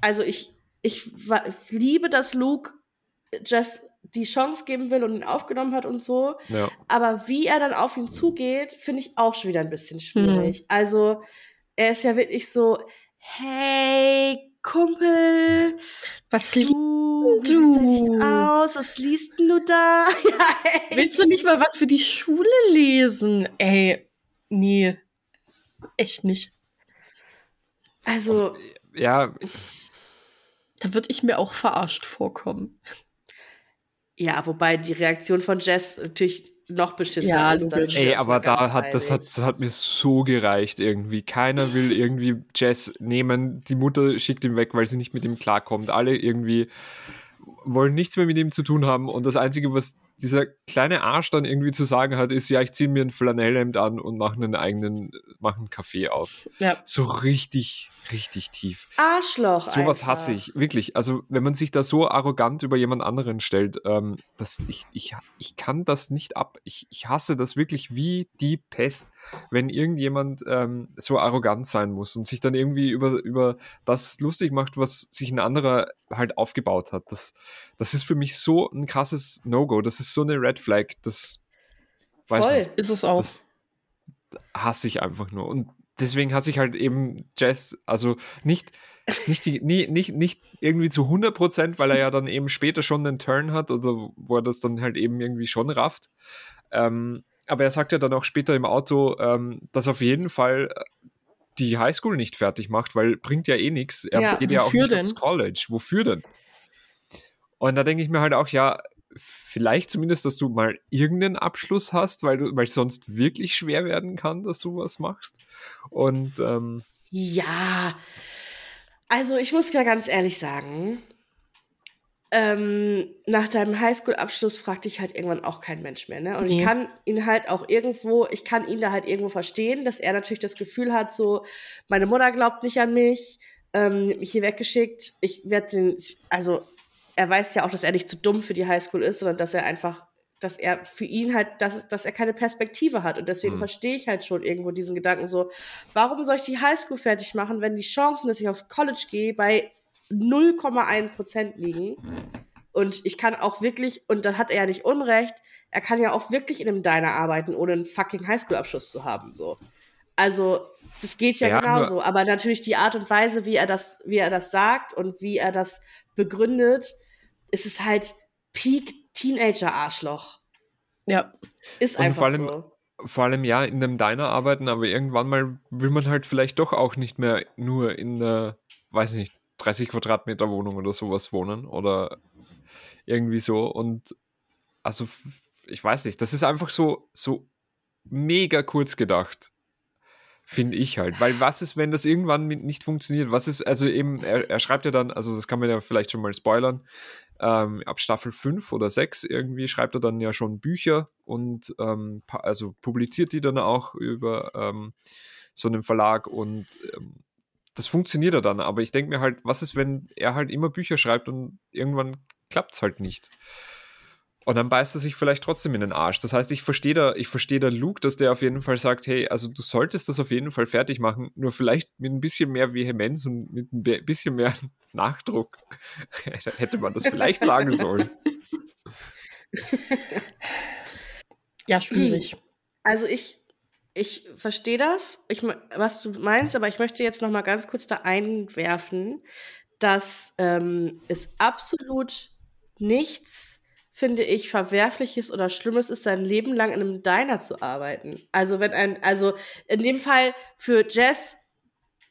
also ich, ich, ich liebe, dass Luke Jess die Chance geben will und ihn aufgenommen hat und so. Ja. Aber wie er dann auf ihn zugeht, finde ich auch schon wieder ein bisschen schwierig. Hm. Also, er ist ja wirklich so, hey, Kumpel, was du, wie sieht's aus? Was liest denn du da? ja, Willst du nicht mal was für die Schule lesen? Ey, nee, echt nicht. Also, ja, da würde ich mir auch verarscht vorkommen. Ja, wobei die Reaktion von Jess natürlich noch beschissener ja, ist. Das Ey, aber da hat das, hat das hat mir so gereicht irgendwie. Keiner will irgendwie Jess nehmen. Die Mutter schickt ihn weg, weil sie nicht mit ihm klarkommt. Alle irgendwie wollen nichts mehr mit ihm zu tun haben. Und das Einzige, was dieser kleine Arsch dann irgendwie zu sagen hat, ist, ja, ich ziehe mir ein Flanellhemd an und mache einen eigenen, mache einen Kaffee auf. Ja. So richtig richtig tief. Arschloch. Sowas hasse ich, wirklich. Also, wenn man sich da so arrogant über jemand anderen stellt, ähm, das, ich, ich, ich kann das nicht ab. Ich, ich hasse das wirklich wie die Pest, wenn irgendjemand ähm, so arrogant sein muss und sich dann irgendwie über, über das lustig macht, was sich ein anderer halt aufgebaut hat. Das, das ist für mich so ein krasses No-Go. Das ist so eine Red Flag. Das Voll, nicht, ist es auch. Das hasse ich einfach nur. Und deswegen hasse ich halt eben Jazz, also nicht, nicht, die, nie, nicht, nicht irgendwie zu 100 Prozent, weil er ja dann eben später schon einen Turn hat, also wo er das dann halt eben irgendwie schon rafft. Ähm, aber er sagt ja dann auch später im Auto, ähm, dass auf jeden Fall die Highschool nicht fertig macht, weil bringt ja eh nichts. Er ja, geht ja auch nicht denn? aufs College. Wofür denn? Und da denke ich mir halt auch, ja, vielleicht zumindest, dass du mal irgendeinen Abschluss hast, weil du, weil es sonst wirklich schwer werden kann, dass du was machst. Und ähm, ja, also ich muss ja ganz ehrlich sagen, ähm, nach deinem Highschool-Abschluss fragt dich halt irgendwann auch kein Mensch mehr, ne? Und nee. ich kann ihn halt auch irgendwo, ich kann ihn da halt irgendwo verstehen, dass er natürlich das Gefühl hat, so, meine Mutter glaubt nicht an mich, ähm, mich hier weggeschickt, ich werde den, also er weiß ja auch, dass er nicht zu dumm für die Highschool ist, sondern dass er einfach, dass er für ihn halt, dass, dass er keine Perspektive hat. Und deswegen mhm. verstehe ich halt schon irgendwo diesen Gedanken so, warum soll ich die Highschool fertig machen, wenn die Chancen, dass ich aufs College gehe, bei 0,1 Prozent liegen? Und ich kann auch wirklich, und da hat er ja nicht Unrecht, er kann ja auch wirklich in einem Diner arbeiten, ohne einen fucking Highschool-Abschluss zu haben, so. Also, das geht ja, ja genauso. Aber natürlich die Art und Weise, wie er das, wie er das sagt und wie er das begründet, ist es halt Peak Teenager-Arschloch. Ja. Ist und einfach vor allem, so. Vor allem ja in einem Diner arbeiten, aber irgendwann mal will man halt vielleicht doch auch nicht mehr nur in einer, weiß nicht, 30 Quadratmeter Wohnung oder sowas wohnen oder irgendwie so. Und also, ich weiß nicht, das ist einfach so, so mega kurz gedacht. Finde ich halt. Weil was ist, wenn das irgendwann nicht funktioniert? Was ist, also eben, er, er schreibt ja dann, also das kann man ja vielleicht schon mal spoilern, ähm, ab Staffel 5 oder 6 irgendwie schreibt er dann ja schon Bücher und ähm, also publiziert die dann auch über ähm, so einen Verlag und ähm, das funktioniert er dann. Aber ich denke mir halt, was ist, wenn er halt immer Bücher schreibt und irgendwann klappt es halt nicht. Und dann beißt er sich vielleicht trotzdem in den Arsch. Das heißt, ich verstehe da, ich verstehe da Luke, dass der auf jeden Fall sagt, hey, also du solltest das auf jeden Fall fertig machen, nur vielleicht mit ein bisschen mehr Vehemenz und mit ein bisschen mehr Nachdruck. Hätte man das vielleicht sagen sollen. Ja, schwierig. Also ich, ich verstehe das, ich, was du meinst, aber ich möchte jetzt noch mal ganz kurz da einwerfen, dass ähm, es absolut nichts finde ich, Verwerfliches oder Schlimmes ist, sein Leben lang in einem Diner zu arbeiten. Also wenn ein, also in dem Fall für Jess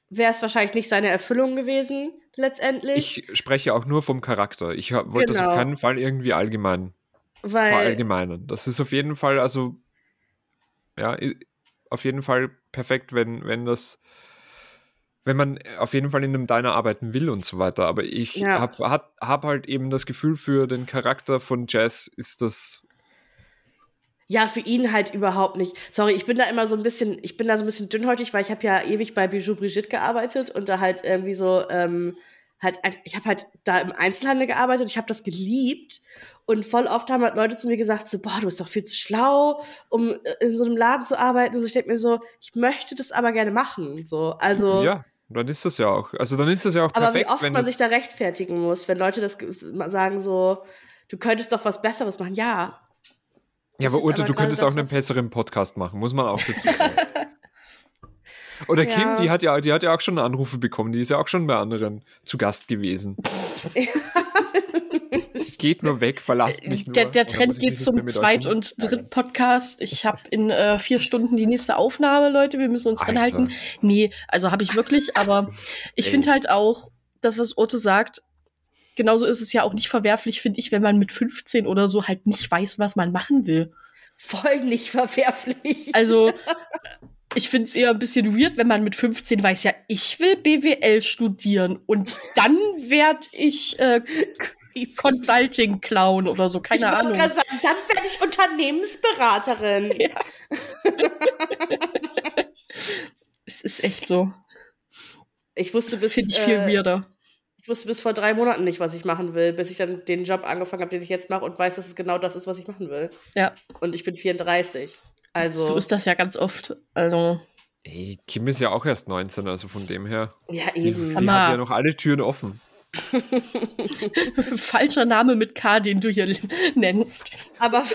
wäre es wahrscheinlich nicht seine Erfüllung gewesen, letztendlich. Ich spreche auch nur vom Charakter. Ich wollte genau. das auf genau. keinen Fall irgendwie allgemein Weil, verallgemeinern. Das ist auf jeden Fall, also ja, auf jeden Fall perfekt, wenn, wenn das wenn man auf jeden Fall in einem Diner arbeiten will und so weiter. Aber ich ja. habe hab, hab halt eben das Gefühl, für den Charakter von Jazz ist das. Ja, für ihn halt überhaupt nicht. Sorry, ich bin da immer so ein bisschen, ich bin da so ein bisschen dünnhäutig, weil ich habe ja ewig bei Bijou Brigitte gearbeitet und da halt irgendwie so, ähm, halt, ich habe halt da im Einzelhandel gearbeitet ich habe das geliebt. Und voll oft haben halt Leute zu mir gesagt, so, boah, du bist doch viel zu schlau, um äh, in so einem Laden zu arbeiten. Und ich denke mir so, ich möchte das aber gerne machen. So, also. Ja, dann ist das ja auch. Also dann ist das ja auch Aber perfekt, wie oft man sich da rechtfertigen muss, wenn Leute das sagen so, du könntest doch was Besseres machen. Ja. Ja, aber Ute, du könntest auch einen besseren Podcast machen, muss man auch dazu sagen. Oder ja. Kim, die hat ja, die hat ja auch schon Anrufe bekommen, die ist ja auch schon bei anderen zu Gast gewesen. geht nur weg, verlasst mich nur. Der, der Trend geht zum Zweit- und Dritt-Podcast. Ich habe in äh, vier Stunden die nächste Aufnahme, Leute. Wir müssen uns anhalten. Nee, also habe ich wirklich, aber ich finde halt auch, das, was Otto sagt, genauso ist es ja auch nicht verwerflich, finde ich, wenn man mit 15 oder so halt nicht weiß, was man machen will. Voll nicht verwerflich. Also, ich finde es eher ein bisschen weird, wenn man mit 15 weiß, ja, ich will BWL studieren und dann werde ich äh, Consulting Clown oder so, keine ich Ahnung. Sagen, dann werde ich Unternehmensberaterin. Ja. es ist echt so. Ich wusste bis. Finde ich viel äh, weirder. Ich wusste bis vor drei Monaten nicht, was ich machen will, bis ich dann den Job angefangen habe, den ich jetzt mache und weiß, dass es genau das ist, was ich machen will. Ja. Und ich bin 34. Also. So ist das ja ganz oft. Also. Ey, Kim ist ja auch erst 19, also von dem her. Ja, eben. Die, die hat ja noch alle Türen offen. Falscher Name mit K, den du hier nennst. Aber.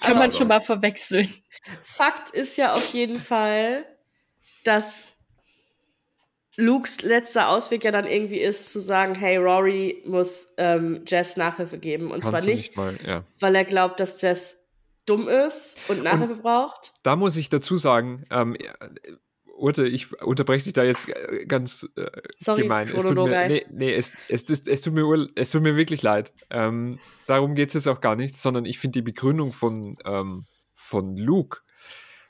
Kann man schon mal verwechseln. Fakt ist ja auf jeden Fall, dass Lukes letzter Ausweg ja dann irgendwie ist, zu sagen, hey, Rory muss ähm, Jess Nachhilfe geben. Und Kannst zwar nicht, nicht mal, ja. weil er glaubt, dass Jess dumm ist und Nachhilfe und braucht. Da muss ich dazu sagen, ähm, Urte, ich unterbreche dich da jetzt äh, ganz äh, Sorry, gemein. Es tut mir, nee, nee es, es, es, es, tut mir, es tut mir wirklich leid. Ähm, darum geht es jetzt auch gar nicht, sondern ich finde die Begründung von, ähm, von Luke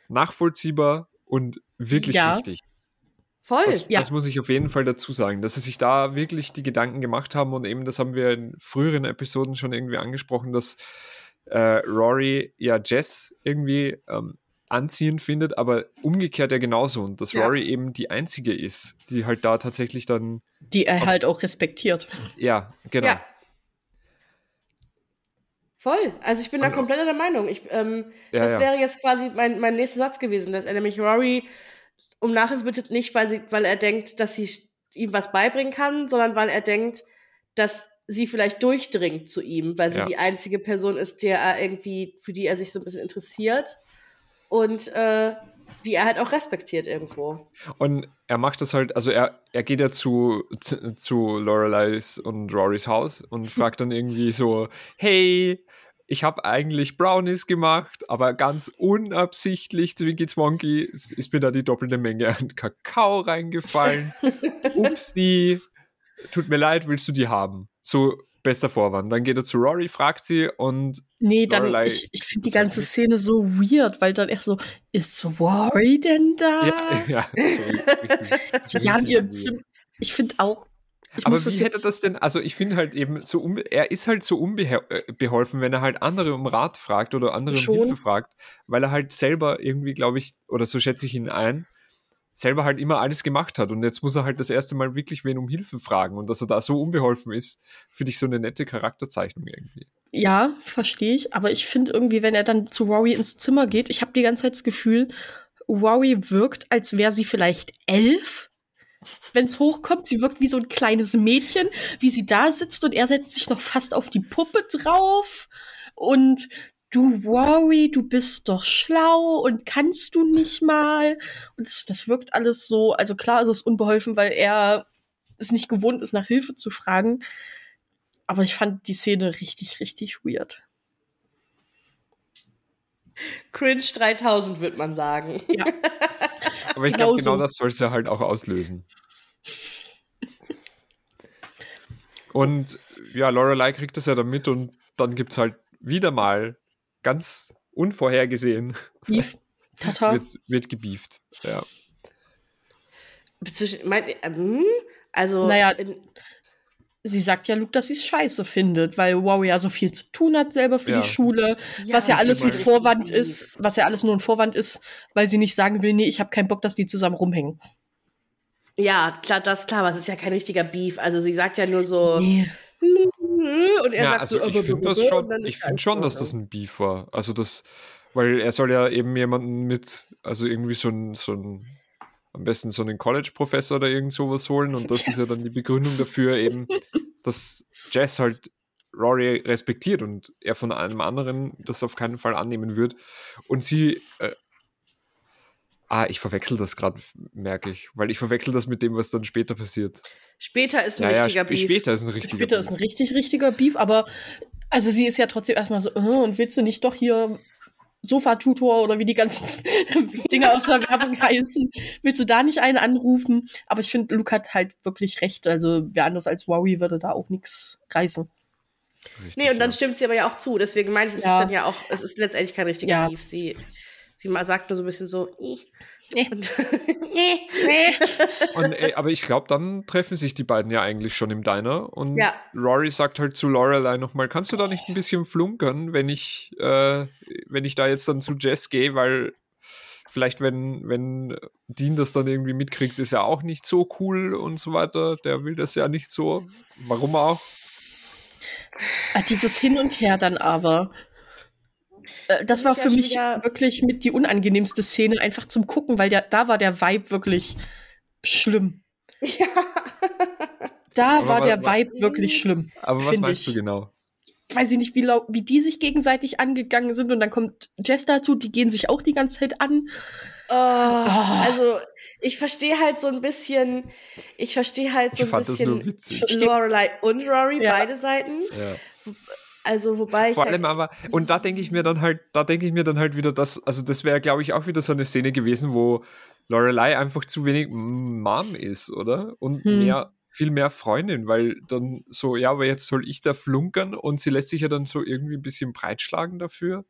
nachvollziehbar und wirklich ja. richtig. Voll, das, ja. Das muss ich auf jeden Fall dazu sagen, dass sie sich da wirklich die Gedanken gemacht haben und eben, das haben wir in früheren Episoden schon irgendwie angesprochen, dass äh, Rory ja Jess irgendwie ähm, anziehend findet, aber umgekehrt ja genauso. Und dass ja. Rory eben die einzige ist, die halt da tatsächlich dann. Die er halt auch respektiert. Ja, genau. Ja. Voll. Also ich bin da komplett der Meinung. Ich, ähm, ja, das ja. wäre jetzt quasi mein, mein nächster Satz gewesen, dass er nämlich Rory um Nachhilfe bittet, nicht weil, sie, weil er denkt, dass sie ihm was beibringen kann, sondern weil er denkt, dass sie vielleicht durchdringt zu ihm, weil sie ja. die einzige Person ist, der er irgendwie, für die er sich so ein bisschen interessiert und äh, die er halt auch respektiert irgendwo. Und er macht das halt, also er, er geht ja zu, zu, zu Loreleis und Rorys Haus und fragt dann irgendwie so, hey, ich habe eigentlich Brownies gemacht, aber ganz unabsichtlich, Twinkie Zwonky, ist mir da die doppelte Menge an Kakao reingefallen. Upsi, tut mir leid, willst du die haben? So bester Vorwand. Dann geht er zu Rory, fragt sie und. Nee, dann, Lorelei, ich, ich finde die ganze Szene so weird, weil dann erst so, ist Rory denn da? Ja, ja. So ja, Zimmer. Ich finde auch. Ich aber wie hätte das denn, also ich finde halt eben so, er ist halt so unbeholfen, wenn er halt andere um Rat fragt oder andere um Hilfe fragt, weil er halt selber irgendwie, glaube ich, oder so schätze ich ihn ein, selber halt immer alles gemacht hat und jetzt muss er halt das erste Mal wirklich wen um Hilfe fragen und dass er da so unbeholfen ist, finde ich so eine nette Charakterzeichnung irgendwie. Ja, verstehe ich, aber ich finde irgendwie, wenn er dann zu Rory ins Zimmer geht, ich habe die ganze Zeit das Gefühl, Rory wirkt, als wäre sie vielleicht elf. Wenn es hochkommt, sie wirkt wie so ein kleines Mädchen, wie sie da sitzt und er setzt sich noch fast auf die Puppe drauf. Und du Rory, du bist doch schlau und kannst du nicht mal. Und das, das wirkt alles so, also klar ist es unbeholfen, weil er es nicht gewohnt ist, nach Hilfe zu fragen. Aber ich fand die Szene richtig, richtig weird. Cringe 3000, würde man sagen. Ja. Aber ich glaube, genau das soll es ja halt auch auslösen. Und ja, Lorelei kriegt das ja dann mit und dann gibt es halt wieder mal ganz unvorhergesehen. Beef. Tata. wird, wird gebieft. Ja. Mein, ähm, also. Naja, in, sie sagt ja Luke, dass sie es scheiße findet, weil Wow ja so viel zu tun hat selber für Ja. die Schule, Ja, was ja alles ein Vorwand lieb. ist, was ja alles nur ein Vorwand ist, weil sie nicht sagen will, nee, ich habe keinen Bock, dass die zusammen rumhängen. Ja, klar, das ist klar, aber es ist ja kein richtiger Beef. Also sie sagt ja nur so. Nee. Und er ja, sagt also so. ich finde das schon, ich finde schon, dass das ein Beef war. Also das, weil er soll ja eben jemanden mit, also irgendwie so ein, so ein am besten so einen College-Professor oder irgend sowas holen und das ist ja dann die Begründung dafür eben, dass Jess halt Rory respektiert und er von einem anderen das auf keinen Fall annehmen wird. Und sie, äh, ah, ich verwechsel das gerade, merke ich, weil ich verwechsel das mit dem, was dann später passiert. Später ist ein Ja, ja, richtiger sp Beef. später ist ein richtiger Später ist ein Beef. richtig, richtiger Beef, aber also sie ist ja trotzdem erstmal so, äh, und willst du nicht doch hier Sofa-Tutor oder wie die ganzen Dinge aus der Werbung heißen, willst du da nicht einen anrufen? Aber ich finde, Luke hat halt wirklich recht. Also wer anders als Wowie würde da auch nichts reißen. Richtig, Nee, und dann ja. stimmt sie aber ja auch zu. Deswegen meine ich, es Ja. ist dann ja auch, es ist letztendlich kein richtiger Ja. Beef. Sie, sie ma- sagt nur so ein bisschen so, "Ih." Nee. und, Und, ey, aber ich glaube, dann treffen sich die beiden ja eigentlich schon im Diner. Und Ja. Rory sagt halt zu Lorelei nochmal, kannst du da nicht ein bisschen flunkern, wenn ich, äh, wenn ich da jetzt dann zu Jess gehe, weil vielleicht, wenn, wenn Dean das dann irgendwie mitkriegt, ist er auch nicht so cool und so weiter. Der will das ja nicht so. Warum auch? Ah, Dieses Hin und Her dann aber. Äh, Das war für mich wirklich mit die unangenehmste Szene, einfach zum Gucken, weil der, da war der Vibe wirklich schlimm. ja. Da Aber war wa- der Vibe wirklich schlimm. Aber was meinst ich. du genau? Weiß ich nicht, wie, lau- wie die sich gegenseitig angegangen sind und dann kommt Jess dazu, die gehen sich auch die ganze Zeit an. Oh, Also, ich verstehe halt so ein bisschen, ich verstehe halt so Ich ein bisschen Lorelei und Rory, Ja. beide Seiten. Ja. Also, wobei ich Vor halt, allem aber, und da denke ich mir dann halt, da denke ich mir dann halt wieder, dass, also das wäre, glaube ich, auch wieder so eine Szene gewesen, wo Lorelei einfach zu wenig Mom ist, oder? Und Hm. mehr, viel mehr Freundin, weil dann so, ja, aber jetzt soll ich da flunkern und sie lässt sich ja dann so irgendwie ein bisschen breitschlagen dafür.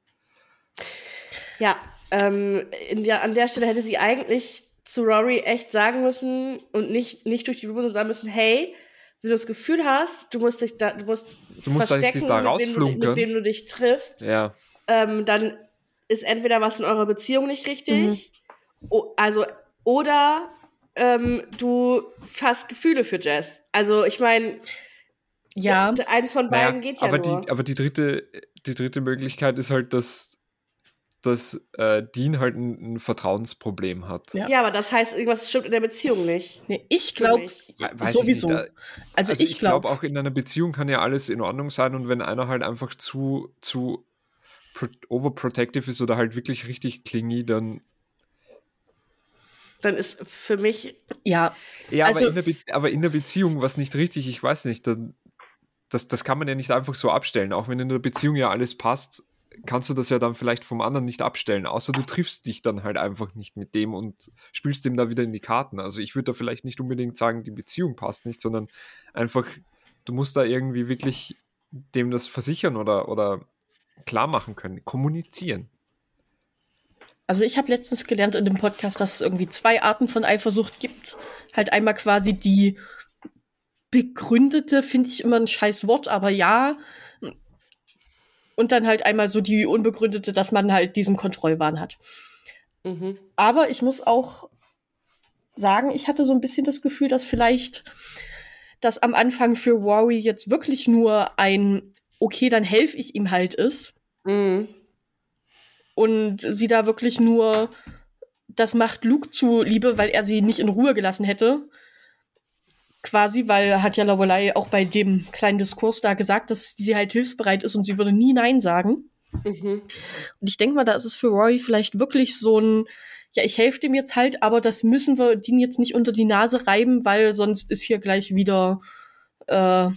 Ja, ähm, in der, an der Stelle hätte sie eigentlich zu Rory echt sagen müssen und nicht, nicht durch die Blume, sondern sagen müssen, hey, du das Gefühl hast, du musst dich da, du musst, Du musst dich verstecken, da mit, wem mit wem du dich triffst, Ja. ähm, dann ist entweder was in eurer Beziehung nicht richtig, Mhm. o also, oder ähm, du hast Gefühle für Jess. Also, ich meine, Ja, eins von Naja, beiden geht ja aber, nur. Die, aber die dritte, die dritte Möglichkeit ist halt, dass, dass äh, Dean halt ein, ein Vertrauensproblem hat. Ja. ja, aber das heißt, irgendwas stimmt in der Beziehung nicht. nee, ich glaube ich sowieso. nicht, da- Also, Also, ich glaube, auch in einer Beziehung kann ja alles in Ordnung sein und wenn einer halt einfach zu, zu pro overprotective ist oder halt wirklich richtig klingy, dann. Dann ist für mich ja, Ja, Also- aber, in der Be aber in der Beziehung was nicht richtig, ich weiß nicht, dann, das, das kann man ja nicht einfach so abstellen. Auch wenn in der Beziehung ja alles passt, kannst du das ja dann vielleicht vom anderen nicht abstellen. Außer du triffst dich dann halt einfach nicht mit dem und spielst dem da wieder in die Karten. Also ich würde da vielleicht nicht unbedingt sagen, die Beziehung passt nicht, sondern einfach, du musst da irgendwie wirklich dem das versichern oder, oder klar machen können, kommunizieren. Also ich habe letztens gelernt in dem Podcast, dass es irgendwie zwei Arten von Eifersucht gibt. Halt einmal quasi die begründete, finde ich immer ein scheiß Wort, aber ja. Und dann halt einmal so die unbegründete, dass man halt diesen Kontrollwahn hat. mhm. Aber ich muss auch sagen, ich hatte so ein bisschen das Gefühl, dass vielleicht das am Anfang für Rory jetzt wirklich nur ein, okay, dann helfe ich ihm halt ist. Mhm. Und sie da wirklich nur das macht Luke zuliebe, weil er sie nicht in Ruhe gelassen hätte. Quasi, weil hat ja Lorelei auch bei dem kleinen Diskurs da gesagt, dass sie halt hilfsbereit ist und sie würde nie Nein sagen. Mhm. Und ich denke mal, da ist es für Rory vielleicht wirklich so ein, ja, ich helfe dem jetzt halt, aber das müssen wir den jetzt nicht unter die Nase reiben, weil sonst ist hier gleich wieder äh,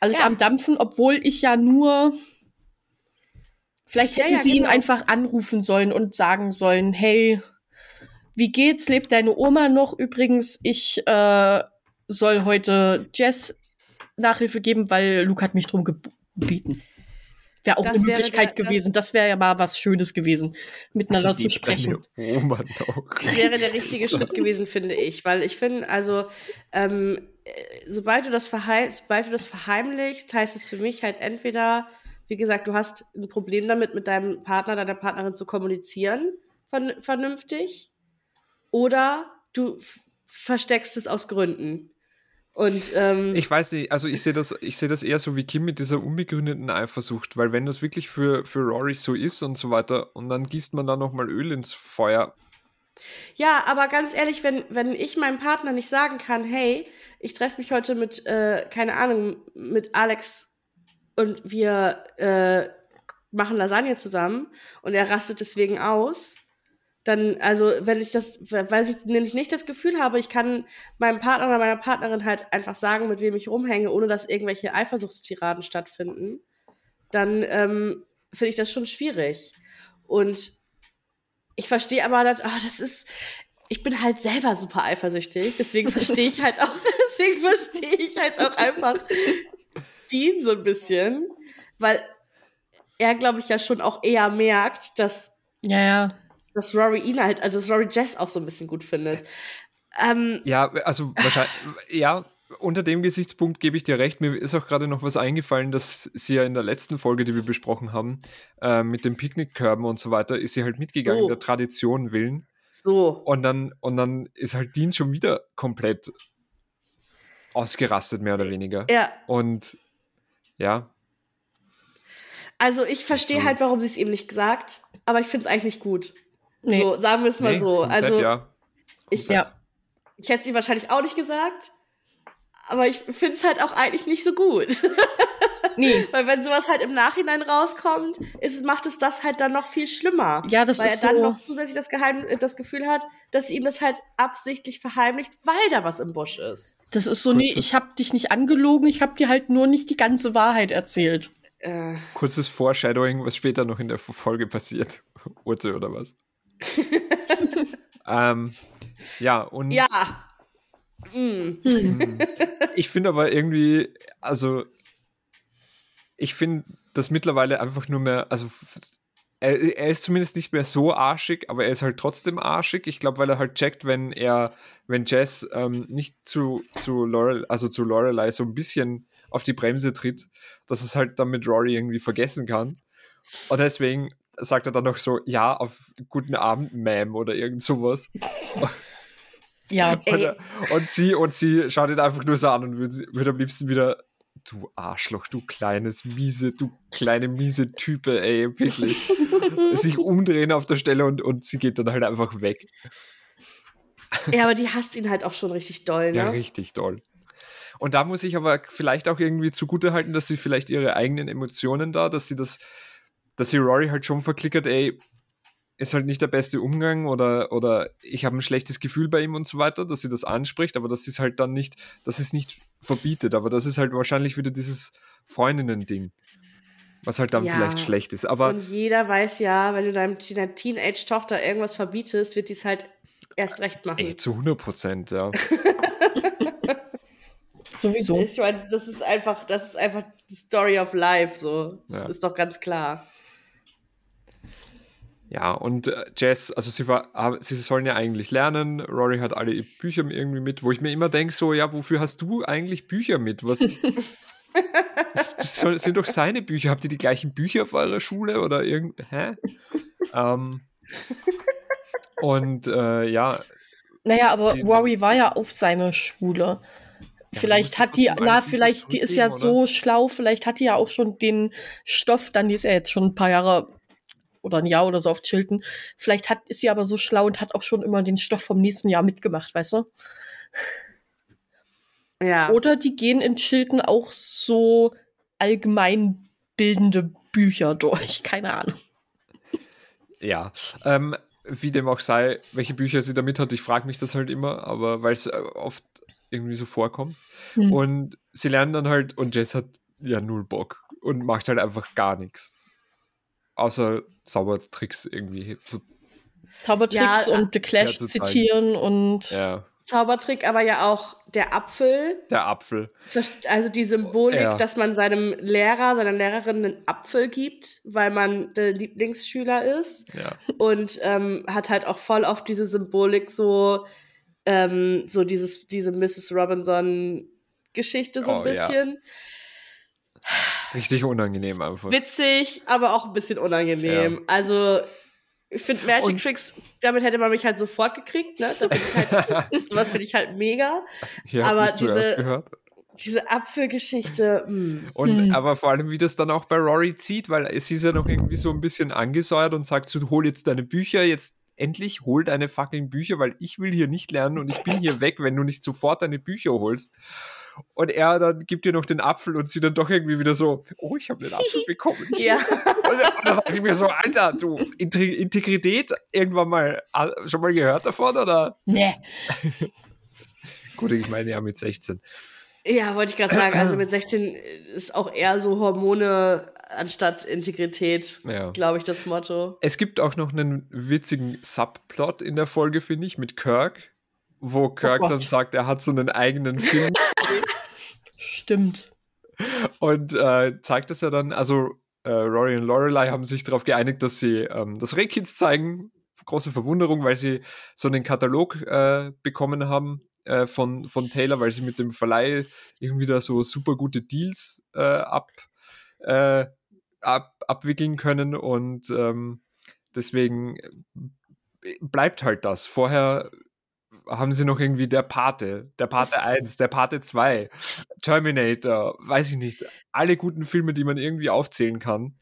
alles Ja. am Dampfen, obwohl ich ja nur vielleicht Ja, hätte ja, sie ihn genau. einfach anrufen sollen und sagen sollen, hey, wie geht's? Lebt deine Oma noch? Übrigens, ich äh, soll heute Jess Nachhilfe geben, weil Luke hat mich drum gebeten. Wäre auch Das eine wäre Möglichkeit der- das- gewesen. Das wäre ja mal was Schönes gewesen, miteinander zu sprechen. Oma noch. wäre der richtige Schritt gewesen, finde ich. Weil ich finde, also, ähm, äh, sobald du, das sobald du das verheimlichst, heißt es für mich halt entweder, wie gesagt, du hast ein Problem damit, mit deinem Partner, deiner Partnerin zu kommunizieren, vern vernünftig, oder du versteckst es aus Gründen. Und ähm, Ich weiß nicht, also ich sehe das, ich sehe das eher so wie Kim mit dieser unbegründeten Eifersucht, weil wenn das wirklich für, für Rory so ist und so weiter, und dann gießt man da nochmal Öl ins Feuer. Ja, aber ganz ehrlich, wenn, wenn ich meinem Partner nicht sagen kann, hey, ich treffe mich heute mit, äh, keine Ahnung, mit Alex und wir äh, machen Lasagne zusammen und er rastet deswegen aus, dann, also wenn ich das, weil ich nämlich nicht das Gefühl habe, ich kann meinem Partner oder meiner Partnerin halt einfach sagen, mit wem ich rumhänge, ohne dass irgendwelche Eifersuchtstiraden stattfinden, dann ähm, finde ich das schon schwierig. Und ich verstehe aber, dass, ah, das ist, ich bin halt selber super eifersüchtig, deswegen verstehe ich halt auch, deswegen verstehe ich halt auch einfach Dean so ein bisschen, weil er, glaube ich, ja schon auch eher merkt, dass, Ja, ja. Dass Rory ihn halt, also dass Rory Jess auch so ein bisschen gut findet. Ähm, Ja, also wahrscheinlich, ja, unter dem Gesichtspunkt gebe ich dir recht. Mir ist auch gerade noch was eingefallen, dass sie ja in der letzten Folge, die wir besprochen haben, äh, mit den Picknickkörben und so weiter, ist sie halt mitgegangen, So. der Tradition willen. so. Und dann, und dann ist halt Dean schon wieder komplett ausgerastet, mehr oder weniger. Ja, Und ja, also ich verstehe So. halt, warum sie es ihm nicht gesagt, aber ich finde es eigentlich nicht gut. Nee. So, sagen wir es mal nee, so. komplett, Also ja. ich, Ja. ich hätte es ihm wahrscheinlich auch nicht gesagt, aber ich finde es halt auch eigentlich nicht so gut. Nee. Weil wenn sowas halt im Nachhinein rauskommt, ist, macht es das halt dann noch viel schlimmer. Ja, das weil ist er dann so- noch zusätzlich das, Geheim das Gefühl hat, dass sie ihm das halt absichtlich verheimlicht, weil da was im Busch ist. Das ist so, nee, Kurzes- ich habe dich nicht angelogen, ich habe dir halt nur nicht die ganze Wahrheit erzählt. Äh, Kurzes Foreshadowing, was später noch in der Folge passiert. Urte oder was? Ähm, ja, und ja. Mm. Ich finde aber irgendwie, also ich finde das mittlerweile einfach nur mehr, also er, er ist zumindest nicht mehr so arschig, aber er ist halt trotzdem arschig. Ich glaube, weil er halt checkt, wenn er, wenn Jess ähm, nicht zu, zu Laurel, also zu Lorelei so ein bisschen auf die Bremse tritt, dass es halt dann mit Rory irgendwie vergessen kann. Und deswegen sagt er dann noch so, ja, auf guten Abend, Ma'am, oder irgend sowas. Ja, Und, Ey. und sie, und sie schaut ihn einfach nur so an und würde, würde am liebsten wieder, du Arschloch, du kleines, miese, du kleine, miese Type, ey, wirklich. sich umdrehen auf der Stelle und, und sie geht dann halt einfach weg. Ja, aber die hasst ihn halt auch schon richtig doll, ne? Ja, richtig toll. Und da muss ich aber vielleicht auch irgendwie zugute halten, dass sie vielleicht ihre eigenen Emotionen da, dass sie das, dass sie Rory halt schon verklickert, ey, ist halt nicht der beste Umgang oder, oder ich habe ein schlechtes Gefühl bei ihm und so weiter, dass sie das anspricht, aber dass sie es halt dann nicht, dass sie es nicht verbietet. Aber das ist halt wahrscheinlich wieder dieses Freundinnen-Ding, was halt dann Ja. vielleicht schlecht ist. Aber Und jeder weiß ja, wenn du deinem deiner Teenage-Tochter irgendwas verbietest, wird die es halt erst recht machen. echt zu 100 Prozent, ja. sowieso. Ich meine, das ist einfach, das ist einfach die Story of life, so. Das Ja. ist doch ganz klar. Ja, und äh, Jess, also sie war, aber sie sollen ja eigentlich lernen. Rory hat alle Bücher irgendwie mit, wo ich mir immer denke, so, ja, wofür hast du eigentlich Bücher mit? Was das sind doch seine Bücher. Habt ihr die gleichen Bücher auf eurer Schule oder irgend, hä? ähm, und äh, ja, Naja, aber Die- Rory war ja auf seiner Schule. Ja, vielleicht hat die, na, vielleicht, die ist ja zurückgeben, so schlau, vielleicht hat die ja auch schon den Stoff, dann die ist ja jetzt schon ein paar Jahre oder ein Jahr oder so auf Chilton. Vielleicht hat, ist die aber so schlau und hat auch schon immer den Stoff vom nächsten Jahr mitgemacht, weißt du? Ja. Oder die gehen in Chilton auch so allgemeinbildende Bücher durch, keine Ahnung. Ja, ähm, wie dem auch sei, welche Bücher sie damit hat, ich frage mich das halt immer, aber weil es äh, oft irgendwie so vorkommt. Hm. Und sie lernen dann halt, und Jess hat ja null Bock und macht halt einfach gar nichts. Außer Zaubertricks irgendwie. So, Zaubertricks Ja, und The Clash ja, zitieren und ja, Zaubertrick, aber ja auch der Apfel. der Apfel. Also die Symbolik, Ja. dass man seinem Lehrer, seiner Lehrerin einen Apfel gibt, weil man der Lieblingsschüler ist. Ja. Und ähm, hat halt auch voll oft diese Symbolik so, ähm, so dieses, diese Mrs. Robinson-Geschichte so ein Oh, ja. Richtig unangenehm einfach. Witzig, aber auch ein bisschen unangenehm. Also, ich finde Magic Und- Tricks, damit hätte man mich halt sofort gekriegt, ne? Halt, sowas finde ich halt mega. Ja, aber hast du diese- erst gehört. Diese Apfelgeschichte, mh. Und Hm. aber vor allem, wie das dann auch bei Rory zieht, weil es ist ja noch irgendwie so ein bisschen angesäuert und sagt so, hol jetzt deine Bücher, jetzt endlich hol deine fucking Bücher, weil ich will hier nicht lernen und ich bin hier weg, wenn du nicht sofort deine Bücher holst. Und er dann gibt dir noch den Apfel und sie dann doch irgendwie wieder so, oh, ich habe den Apfel bekommen. Ja. Und, und dann dachte ich mir so, Alter, du, Integ- Integrität, irgendwann mal, ah, schon mal gehört davon, oder? nee. Gut, ich meine ja mit 16. Ja, wollte ich gerade sagen. Also mit 16 ist auch eher so Hormone anstatt Integrität, Ja. glaube ich, das Motto. Es gibt auch noch einen witzigen Subplot in der Folge, finde ich, mit Kirk, wo Kirk Gott. dann sagt, er hat so einen eigenen Film Stimmt. und äh, zeigt das ja dann, also äh, Rory und Lorelei haben sich darauf geeinigt, dass sie ähm, das Rehkids zeigen. Große Verwunderung, weil sie so einen Katalog äh, bekommen haben äh, von, von Taylor, weil sie mit dem Verleih irgendwie da so super gute Deals äh, ab, äh, ab, abwickeln können und ähm, deswegen bleibt halt das. Vorher haben sie noch irgendwie der Pate, der Pate 1, der Pate 2, Terminator, weiß ich nicht, alle guten Filme, die man irgendwie aufzählen kann,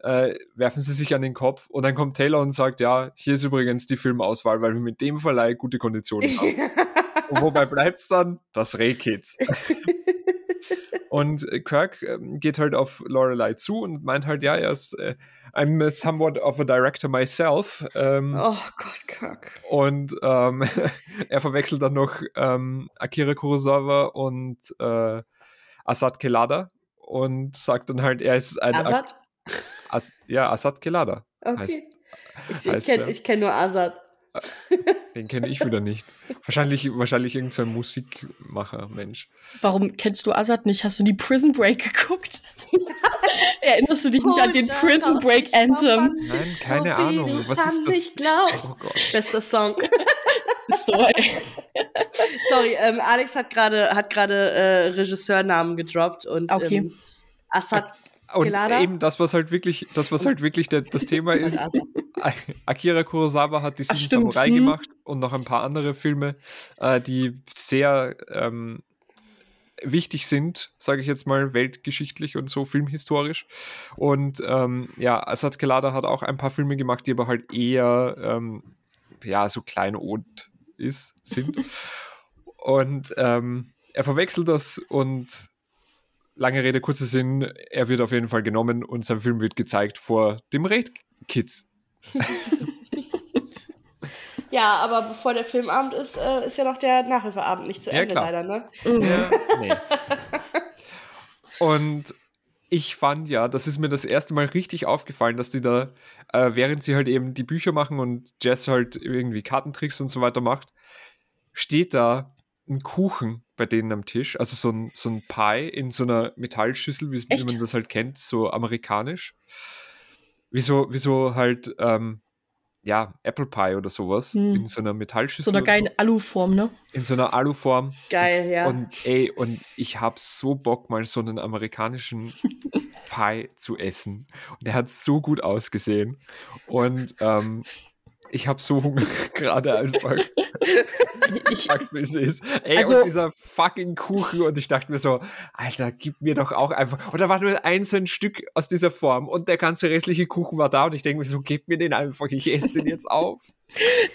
äh, werfen sie sich an den Kopf und dann kommt Taylor und sagt, ja, hier ist übrigens die Filmauswahl, weil wir mit dem Verleih gute Konditionen haben. und wobei bleibt's dann? Das Rehkids. Und äh, Kirk ähm, geht halt auf Lorelei zu und meint halt, ja, er ist, äh, I'm somewhat of a director myself. Ähm, oh Gott, Kirk. und ähm, er verwechselt dann noch ähm, Akira Kurosawa und äh, Asad Kelada und sagt dann halt, er ist ein Assad? As ja, Asad Kelada. Heißt- Okay. ich ich heißt kenne ich kenn nur Assad. Den kenne ich wieder nicht. Wahrscheinlich, wahrscheinlich irgendein Musikmacher, Mensch. Warum kennst du Azad nicht? Hast du die Prison Break geguckt? Erinnerst du dich nicht an den Prison Break Anthem? Nein, keine Ahnung. du Was ist das? glaubst. Oh Gott. Bester Song. So, ey. Sorry, ähm, Alex hat gerade hat gerade äh, Regisseurnamen gedroppt und Okay. ähm, Assad Und Kelada? eben das, was halt wirklich, das, was halt wirklich der, das Thema ist. Akira Kurosawa hat die Ach, Sieben stimmt, Samurai hm. gemacht und noch ein paar andere Filme, äh, die sehr ähm, wichtig sind, sage ich jetzt mal, weltgeschichtlich und so filmhistorisch. Und ähm, ja, Asad Kelada hat auch ein paar Filme gemacht, die aber halt eher ähm, ja, so kleinod ist, sind. und ähm, er verwechselt das und lange Rede, kurzer Sinn, er wird auf jeden Fall genommen und sein Film wird gezeigt vor dem Red Kids. Ja, aber bevor der Filmabend ist, äh, ist ja noch der Nachhilfeabend nicht zu Ja, Ende, klar. leider, ne? Ja, nee. Und ich fand ja, das ist mir das erste Mal richtig aufgefallen, dass die da, äh, während sie halt eben die Bücher machen und Jess halt irgendwie Kartentricks und so weiter macht, steht da ein Kuchen bei denen am Tisch, also so ein, so ein Pie in so einer Metallschüssel, wie, wie man das halt kennt, so amerikanisch. Wieso, wieso halt, ähm, ja, Apple Pie oder sowas Hm. in so einer Metallschüssel. So einer geilen Aluform, ne? In so einer Aluform. Geil, ja. Und ey, und ich hab so Bock, mal so einen amerikanischen Pie zu essen. Und der hat so gut ausgesehen. Und ähm, ich habe so Hunger gerade einfach. Ich sag's, wie es ist. Ey, Also- und dieser fucking Kuchen. Und ich dachte mir so, Alter, gib mir doch auch einfach. Und da war nur ein so ein Stück aus dieser Form. Und der ganze restliche Kuchen war da. Und ich denke mir so, gib mir den einfach. Ich esse den jetzt auf.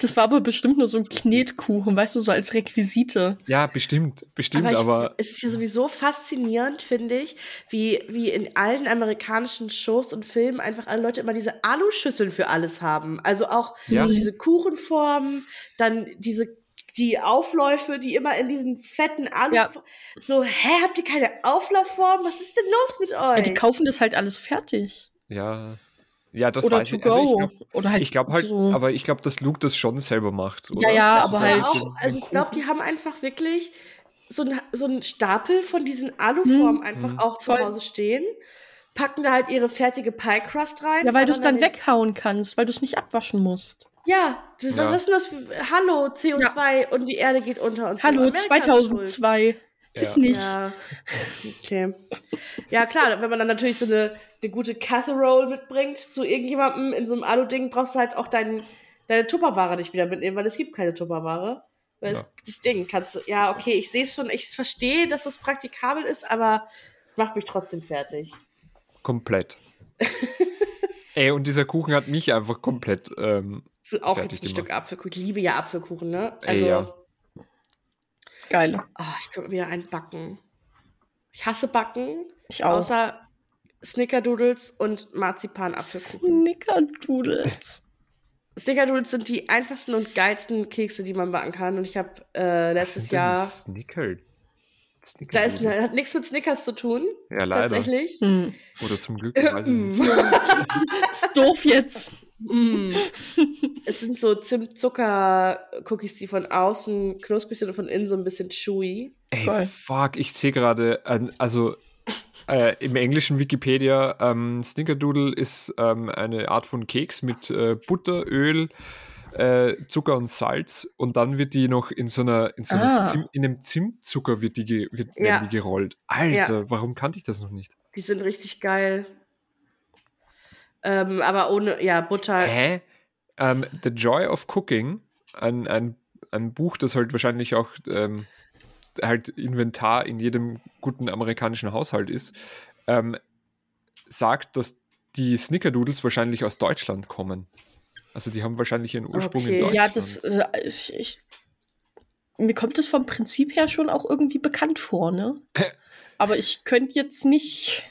Das war aber bestimmt nur so ein Knetkuchen, weißt du, so als Requisite. Ja, bestimmt. Bestimmt, aber, aber. ich, es ist ja sowieso faszinierend, finde ich, wie, wie in allen amerikanischen Shows und Filmen einfach alle Leute immer diese Aluschüsseln für alles haben. Also auch Ja. so diese Kuchenformen, dann diese die Aufläufe, die immer in diesen fetten Alu. Ja. So, hä, habt ihr keine Auflaufform? Was ist denn los mit Ja, euch? die kaufen das halt alles fertig. Ja. Ja, das Oder weiß to ich. Also go. ich glaub, Oder halt ich glaube halt, so. aber ich glaube, dass Luke das schon selber macht. Oder? Ja, ja, Das aber halt- auch, ein also ich glaube, die haben einfach wirklich so ein, so einen Stapel von diesen Aluformen Hm. einfach Hm. auch zu Voll. Hause stehen, packen da halt ihre fertige Pie Crust rein. ja, weil du es dann den- weghauen kannst, weil du es nicht abwaschen musst. Ja, du- Ja. was ist denn das? für- Hallo, CO2 und die Erde geht unter und so. Hallo, Amerika ist schuld. 2002. Ist Ja. nicht. Ja, okay. Ja, klar, wenn man dann natürlich so eine, eine gute Casserole mitbringt zu irgendjemandem in so einem Alu-Ding, brauchst du halt auch dein, deine Tupperware nicht wieder mitnehmen, weil es gibt keine Tupperware. Weil Ja. es, das Ding kannst du, ja, okay, ich sehe es schon, ich verstehe, dass es praktikabel ist, aber macht mich trotzdem fertig. Komplett. Ey, und dieser Kuchen hat mich einfach komplett. Ähm, Für auch jetzt ein gemacht. Stück Apfelkuchen. Ich liebe ja Apfelkuchen, ne? Ey, Also, ja. Geil. ah, ich könnte mir wieder einen backen. Ich hasse Backen, Ich auch. außer Snickerdoodles und Marzipan-Apfelkuchen. Snickerdoodles. Snickerdoodles sind die einfachsten und geilsten Kekse, die man backen kann. Und ich habe äh, was letztes Jahr. Snicker. Da ist, Snickerdoodle? hat nichts mit Snickers zu tun, Ja, leider. tatsächlich. Hm. Oder zum Glück. Weiß ich nicht. Ist doof jetzt. Mm. es sind so Zimt-Zucker-Cookies, die von außen knusprig sind und von innen so ein bisschen chewy. Ey, Voll. fuck, ich sehe gerade, äh, also äh, im englischen Wikipedia, ähm, Snickerdoodle ist ähm, eine Art von Keks mit äh, Butter, Öl, äh, Zucker und Salz und dann wird die noch in so einer, in so einer Ah. Zim, in einem Zimtzucker wird die, ge, wird, Ja. die gerollt. Alter, warum kannte ich das noch nicht? Die sind richtig geil. Ähm, aber ohne, ja, Butter. Hä? Ähm, The Joy of Cooking, ein, ein, ein Buch, das halt wahrscheinlich auch ähm, halt Inventar in jedem guten amerikanischen Haushalt ist, ähm, sagt, dass die Snickerdoodles wahrscheinlich aus Deutschland kommen. Also die haben wahrscheinlich ihren Ursprung Okay. in Deutschland. Ja, das. Äh, ich, ich, mir kommt das vom Prinzip her schon auch irgendwie bekannt vor, ne? Aber ich könnte jetzt nicht.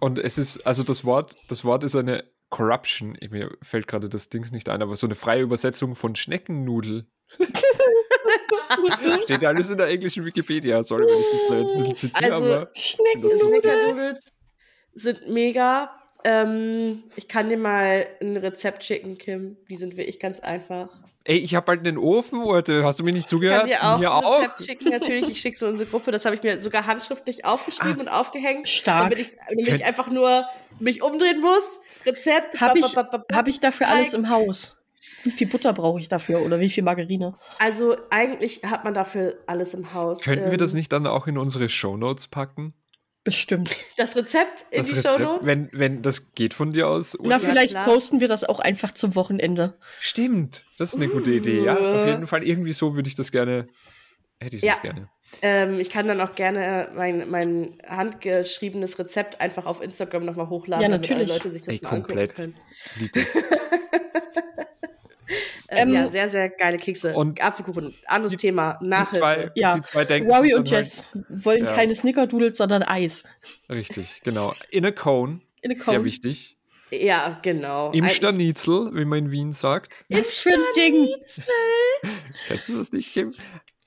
Und es ist, also das Wort, das Wort ist eine Corruption. Mir fällt gerade das Dings nicht ein, aber so eine freie Übersetzung von Schneckennudel. Steht ja alles in der englischen Wikipedia. Sorry, wenn ich das da jetzt ein bisschen zitiere, Also, aber Schnecken. Das ist- Snickerdoodles sind mega. Ähm, ich kann dir mal ein Rezept schicken, Kim. Die sind wirklich ganz einfach. Ey, ich habe halt einen Ofen, Urte. Hast du mir nicht Ich zugehört? kann dir auch Mir ein auch. Rezept schicken, natürlich. Ich schicke es in unsere Gruppe. Das habe ich mir sogar handschriftlich aufgeschrieben und aufgehängt. Stark. Damit ich, damit ich einfach nur mich umdrehen muss. Rezept. Habe ich, hab ich dafür Teig. alles im Haus? Wie viel Butter brauche ich dafür oder wie viel Margarine? Also eigentlich hat man dafür alles im Haus. Könnten wir Ähm, das nicht dann auch in unsere Shownotes packen? Bestimmt. Das Rezept in Das die Rezept, Shownotes? wenn, wenn das geht von dir aus. Na, vielleicht klar. posten wir das auch einfach zum Wochenende. Stimmt, das ist eine gute Idee, ja. Auf jeden Fall, irgendwie so würde ich das gerne, hätte ich Ja. das gerne. Ähm, ich kann dann auch gerne mein, mein handgeschriebenes Rezept einfach auf Instagram nochmal hochladen, Ja, damit alle natürlich. Leute sich das Ey, mal komplett. angucken können. Ähm, ja, sehr, sehr geile Kekse. und Apfelkuchen, anderes die- Thema, Die Nachhilfe. zwei, Ja. die zwei denken sich und dann halt- Jess wollen Ja. keine Snickerdoodles, sondern Eis. Richtig, genau. In a cone, In a sehr cone. wichtig. Ja, genau. Im Stanitzel, wie man in Wien sagt. Ein Ding. Kennst du das nicht, Kim?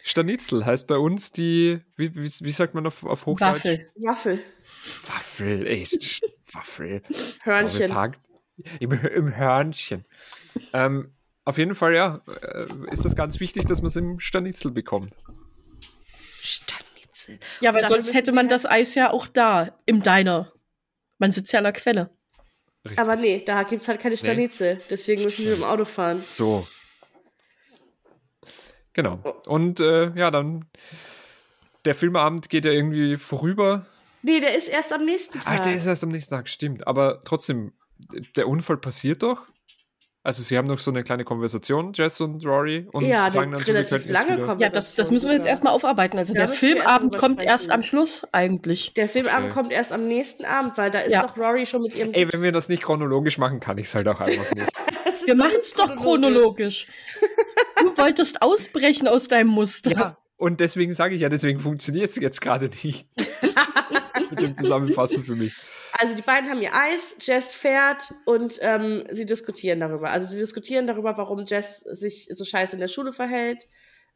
Stanitzel heißt bei uns die, wie, wie, wie sagt man auf, auf Hochdeutsch? Waffel. Waffel, Waffel, echt. Waffel. Hörnchen. Sagt, im, Im Hörnchen. Ähm, auf jeden Fall, ja, äh, ist das ganz wichtig, dass man es im Stanitzel bekommt. Stanitzel. Ja, weil sonst hätte man das Eis ja auch da, im Diner. Man sitzt ja an der Quelle. Richtig. Aber nee, da gibt es halt keine Stanitzel. Deswegen müssen sie mit dem Auto fahren. So. Genau. Und äh, ja, dann der Filmabend geht ja irgendwie vorüber. Nee, der ist erst am nächsten Tag. Ach, der ist erst am nächsten Tag, stimmt. Aber trotzdem, der Unfall passiert doch. Also sie haben noch so eine kleine Konversation, Jess und Rory, und Ja, sagen dann so, wir jetzt lange wieder- Konversation. Ja, das, das müssen wir jetzt erstmal aufarbeiten. Also Da der Filmabend kommt erst am Schluss eigentlich. Der Filmabend Okay. kommt erst am nächsten Abend, weil da ist Ja. doch Rory schon mit ihrem. Ey, wenn wir das nicht chronologisch machen, kann ich es halt auch einfach nicht. Wir doch machen es doch chronologisch. Du wolltest ausbrechen aus deinem Muster. Ja, und deswegen sage ich ja, deswegen funktioniert es jetzt gerade nicht. Mit dem Zusammenfassen für mich. Also die beiden haben ihr Eis, Jess fährt und ähm, sie diskutieren darüber. Also sie diskutieren darüber, warum Jess sich so scheiße in der Schule verhält.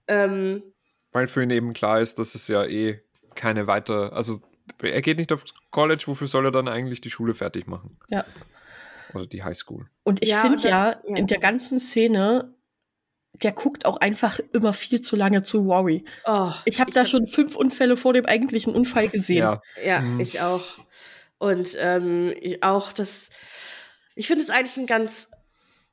Ähm, Weil für ihn eben klar ist, dass es ja eh keine weiter, also er geht nicht aufs College, wofür soll er dann eigentlich die Schule fertig machen? Ja. Oder die Highschool. Und ich Ja, finde ja, ja. in der ganzen Szene, der guckt auch einfach immer viel zu lange zu Rory. oh, Ich habe da hab- schon fünf Unfälle vor dem eigentlichen Unfall gesehen. Ja, Ja, Mhm. ich auch. Und ähm, ich auch das. Ich finde es eigentlich ein ganz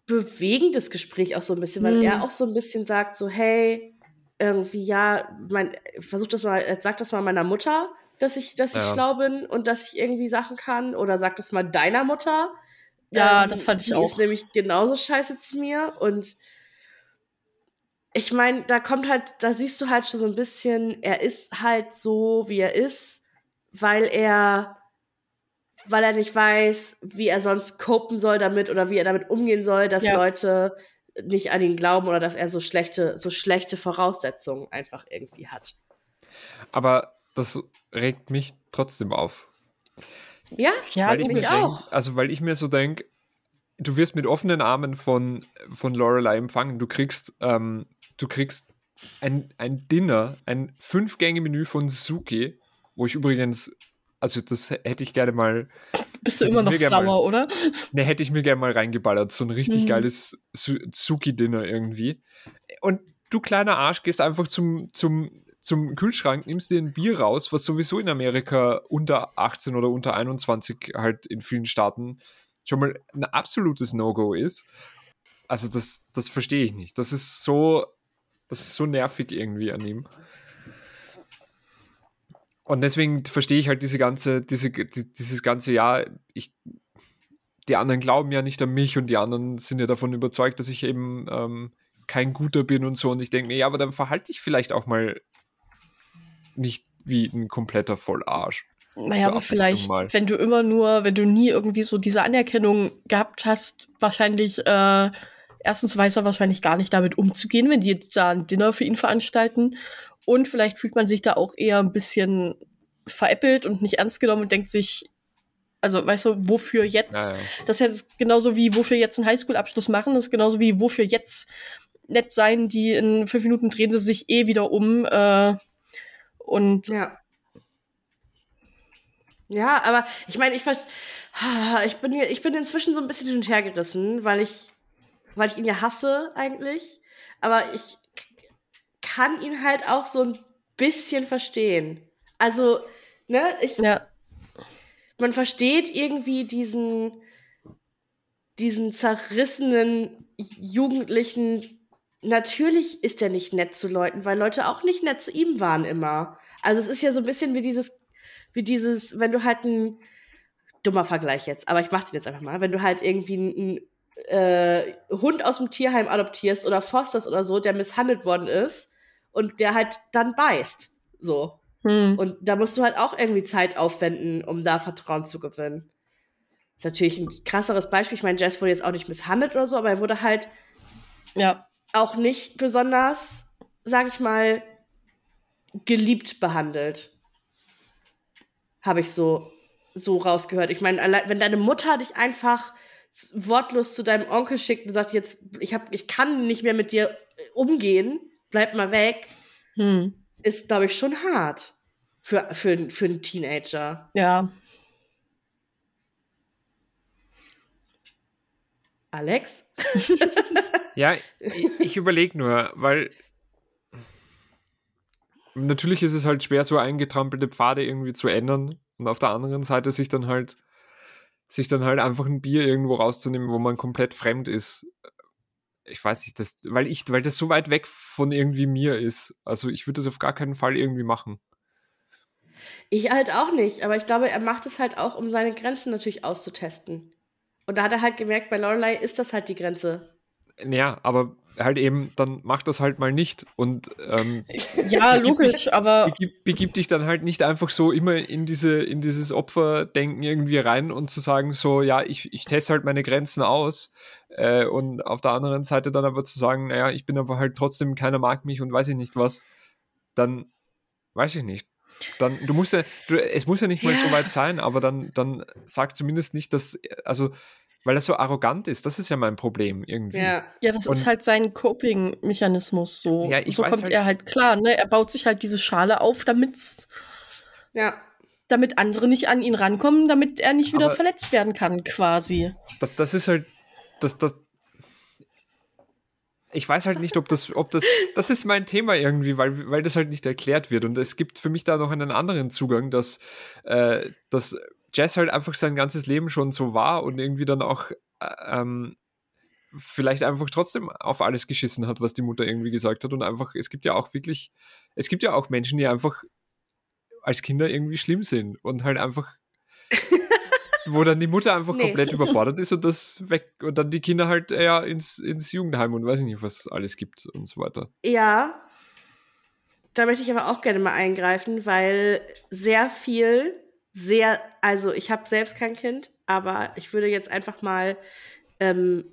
bewegendes Gespräch auch so ein bisschen, weil Mhm. er auch so ein bisschen sagt, so, hey, irgendwie, ja, mein, versuch das mal, sag das mal meiner Mutter, dass ich, dass ich Ja. schlau bin und dass ich irgendwie Sachen kann. Oder sag das mal deiner Mutter. Ja, das fand ich die auch. ist nämlich genauso scheiße zu mir. Und ich meine, da kommt halt, da siehst du halt schon so ein bisschen, er ist halt so, wie er ist, weil er, weil er nicht weiß, wie er sonst copen soll damit oder wie er damit umgehen soll, dass Ja. Leute nicht an ihn glauben oder dass er so schlechte, so schlechte Voraussetzungen einfach irgendwie hat. aber das regt mich trotzdem auf. Ja, Ja, weil ich mich mir auch. Denk, also weil ich mir so denke, du wirst mit offenen Armen von, von Lorelei empfangen. Du kriegst, ähm, du kriegst ein, ein Dinner, ein Fünf-Gänge-Menü von Suki, wo ich übrigens, also das hätte ich gerne mal, Bist du immer noch gern mal- sauer, oder? ne, hätte ich mir gerne mal reingeballert. So ein richtig Mhm. geiles Su Suki-Dinner irgendwie. Und du kleiner Arsch gehst einfach zum, zum, zum Kühlschrank, nimmst dir ein Bier raus, was sowieso in Amerika unter 18 oder unter 21 halt in vielen Staaten schon mal ein absolutes No-Go ist. Also das, das verstehe ich nicht. Das ist so, das ist so nervig irgendwie an ihm. Und deswegen verstehe ich halt diese ganze, diese, die, dieses ganze Jahr, ich, die anderen glauben ja nicht an mich und die anderen sind ja davon überzeugt, dass ich eben ähm, kein Guter bin und so. Und ich denke mir, ja, aber dann verhalte dich vielleicht auch mal nicht wie ein kompletter Vollarsch. Naja, aber vielleicht, mal. wenn du immer nur, wenn du nie irgendwie so diese Anerkennung gehabt hast, wahrscheinlich, äh, erstens weiß er wahrscheinlich gar nicht damit umzugehen, wenn die jetzt da ein Dinner für ihn veranstalten. Und vielleicht fühlt man sich da auch eher ein bisschen veräppelt und nicht ernst genommen und denkt sich, also weißt du, wofür jetzt? Ja, ja. Das ist jetzt genauso wie, wofür jetzt einen Highschool-Abschluss machen, das ist genauso wie, wofür jetzt nett sein, die in fünf Minuten drehen sie sich eh wieder um. Äh, und Ja. Ja, aber ich meine, ich, ich, bin hier, ich bin inzwischen so ein bisschen hin und her gerissen, weil ich, weil ich ihn ja hasse eigentlich. Aber ich kann ihn halt auch so ein bisschen verstehen. Also, ne, ich, ja, man versteht irgendwie diesen, diesen zerrissenen Jugendlichen. Natürlich ist er nicht nett zu Leuten, weil Leute auch nicht nett zu ihm waren immer. Also es ist ja so ein bisschen wie dieses, wie dieses, wenn du halt ein dummer Vergleich jetzt, aber ich mach den jetzt einfach mal, wenn du halt irgendwie einen äh, Hund aus dem Tierheim adoptierst oder fosterst oder so, der misshandelt worden ist und der halt dann beißt. So. hm. Und da musst du halt auch irgendwie Zeit aufwenden, um da Vertrauen zu gewinnen. Ist natürlich ein krasseres Beispiel. Ich meine, Jess wurde jetzt auch nicht misshandelt oder so, aber er wurde halt ja. auch nicht besonders, sag ich mal, geliebt behandelt. Habe ich so, so rausgehört. Ich meine, wenn deine Mutter dich einfach wortlos zu deinem Onkel schickt und sagt, jetzt, ich, hab, ich kann nicht mehr mit dir äh, umgehen, bleib mal weg, Hm. ist, glaube ich, schon hart für, für, für einen Teenager. Ja. Alex? Ja, ich, ich überlege nur, weil natürlich ist es halt schwer, so eingetrampelte Pfade irgendwie zu ändern und auf der anderen Seite sich dann halt sich dann halt einfach ein Bier irgendwo rauszunehmen, wo man komplett fremd ist. Ich weiß nicht, das, weil ich, weil das so weit weg von irgendwie mir ist. Also ich würde das auf gar keinen Fall irgendwie machen. Ich halt auch nicht, aber ich glaube, er macht es halt auch, um seine Grenzen natürlich auszutesten. Und da hat er halt gemerkt, bei Lorelei ist das halt die Grenze. Ja, aber halt eben, dann mach das halt mal nicht. Und ähm, ja, logisch, dich, aber. Begib, begib, dich dann halt nicht einfach so immer in diese, in dieses Opferdenken irgendwie rein und zu sagen, so, ja, ich, ich teste halt meine Grenzen aus. Äh, und auf der anderen Seite dann aber zu sagen, naja, ich bin aber halt trotzdem, keiner mag mich und weiß ich nicht was, dann weiß ich nicht. Dann, du musst ja, du, es muss ja nicht mal ja. so weit sein, aber dann, dann sag zumindest nicht, dass, also weil er so arrogant ist. Das ist ja mein Problem irgendwie. Ja, ja das und, ist halt sein Coping-Mechanismus so. Ja, so kommt halt, er halt klar, ne? Er baut sich halt diese Schale auf, damit's, ja. damit andere nicht an ihn rankommen, damit er nicht wieder verletzt werden kann, quasi. Das, das ist halt, das, das, ich weiß halt nicht, ob das, ob das, das ist mein Thema irgendwie, weil, weil das halt nicht erklärt wird. Und es gibt für mich da noch einen anderen Zugang, dass, äh, dass Jess halt einfach sein ganzes Leben schon so war und irgendwie dann auch äh, ähm, vielleicht einfach trotzdem auf alles geschissen hat, was die Mutter irgendwie gesagt hat. Und einfach, es gibt ja auch wirklich, es gibt ja auch Menschen, die einfach als Kinder irgendwie schlimm sind und halt einfach, wo dann die Mutter einfach nee. komplett überfordert ist und das weg und dann die Kinder halt ja ins, ins Jugendheim und weiß ich nicht, was alles gibt und so weiter. Ja. Da möchte ich aber auch gerne mal eingreifen, weil sehr viel sehr, also ich habe selbst kein Kind, aber ich würde jetzt einfach mal ähm,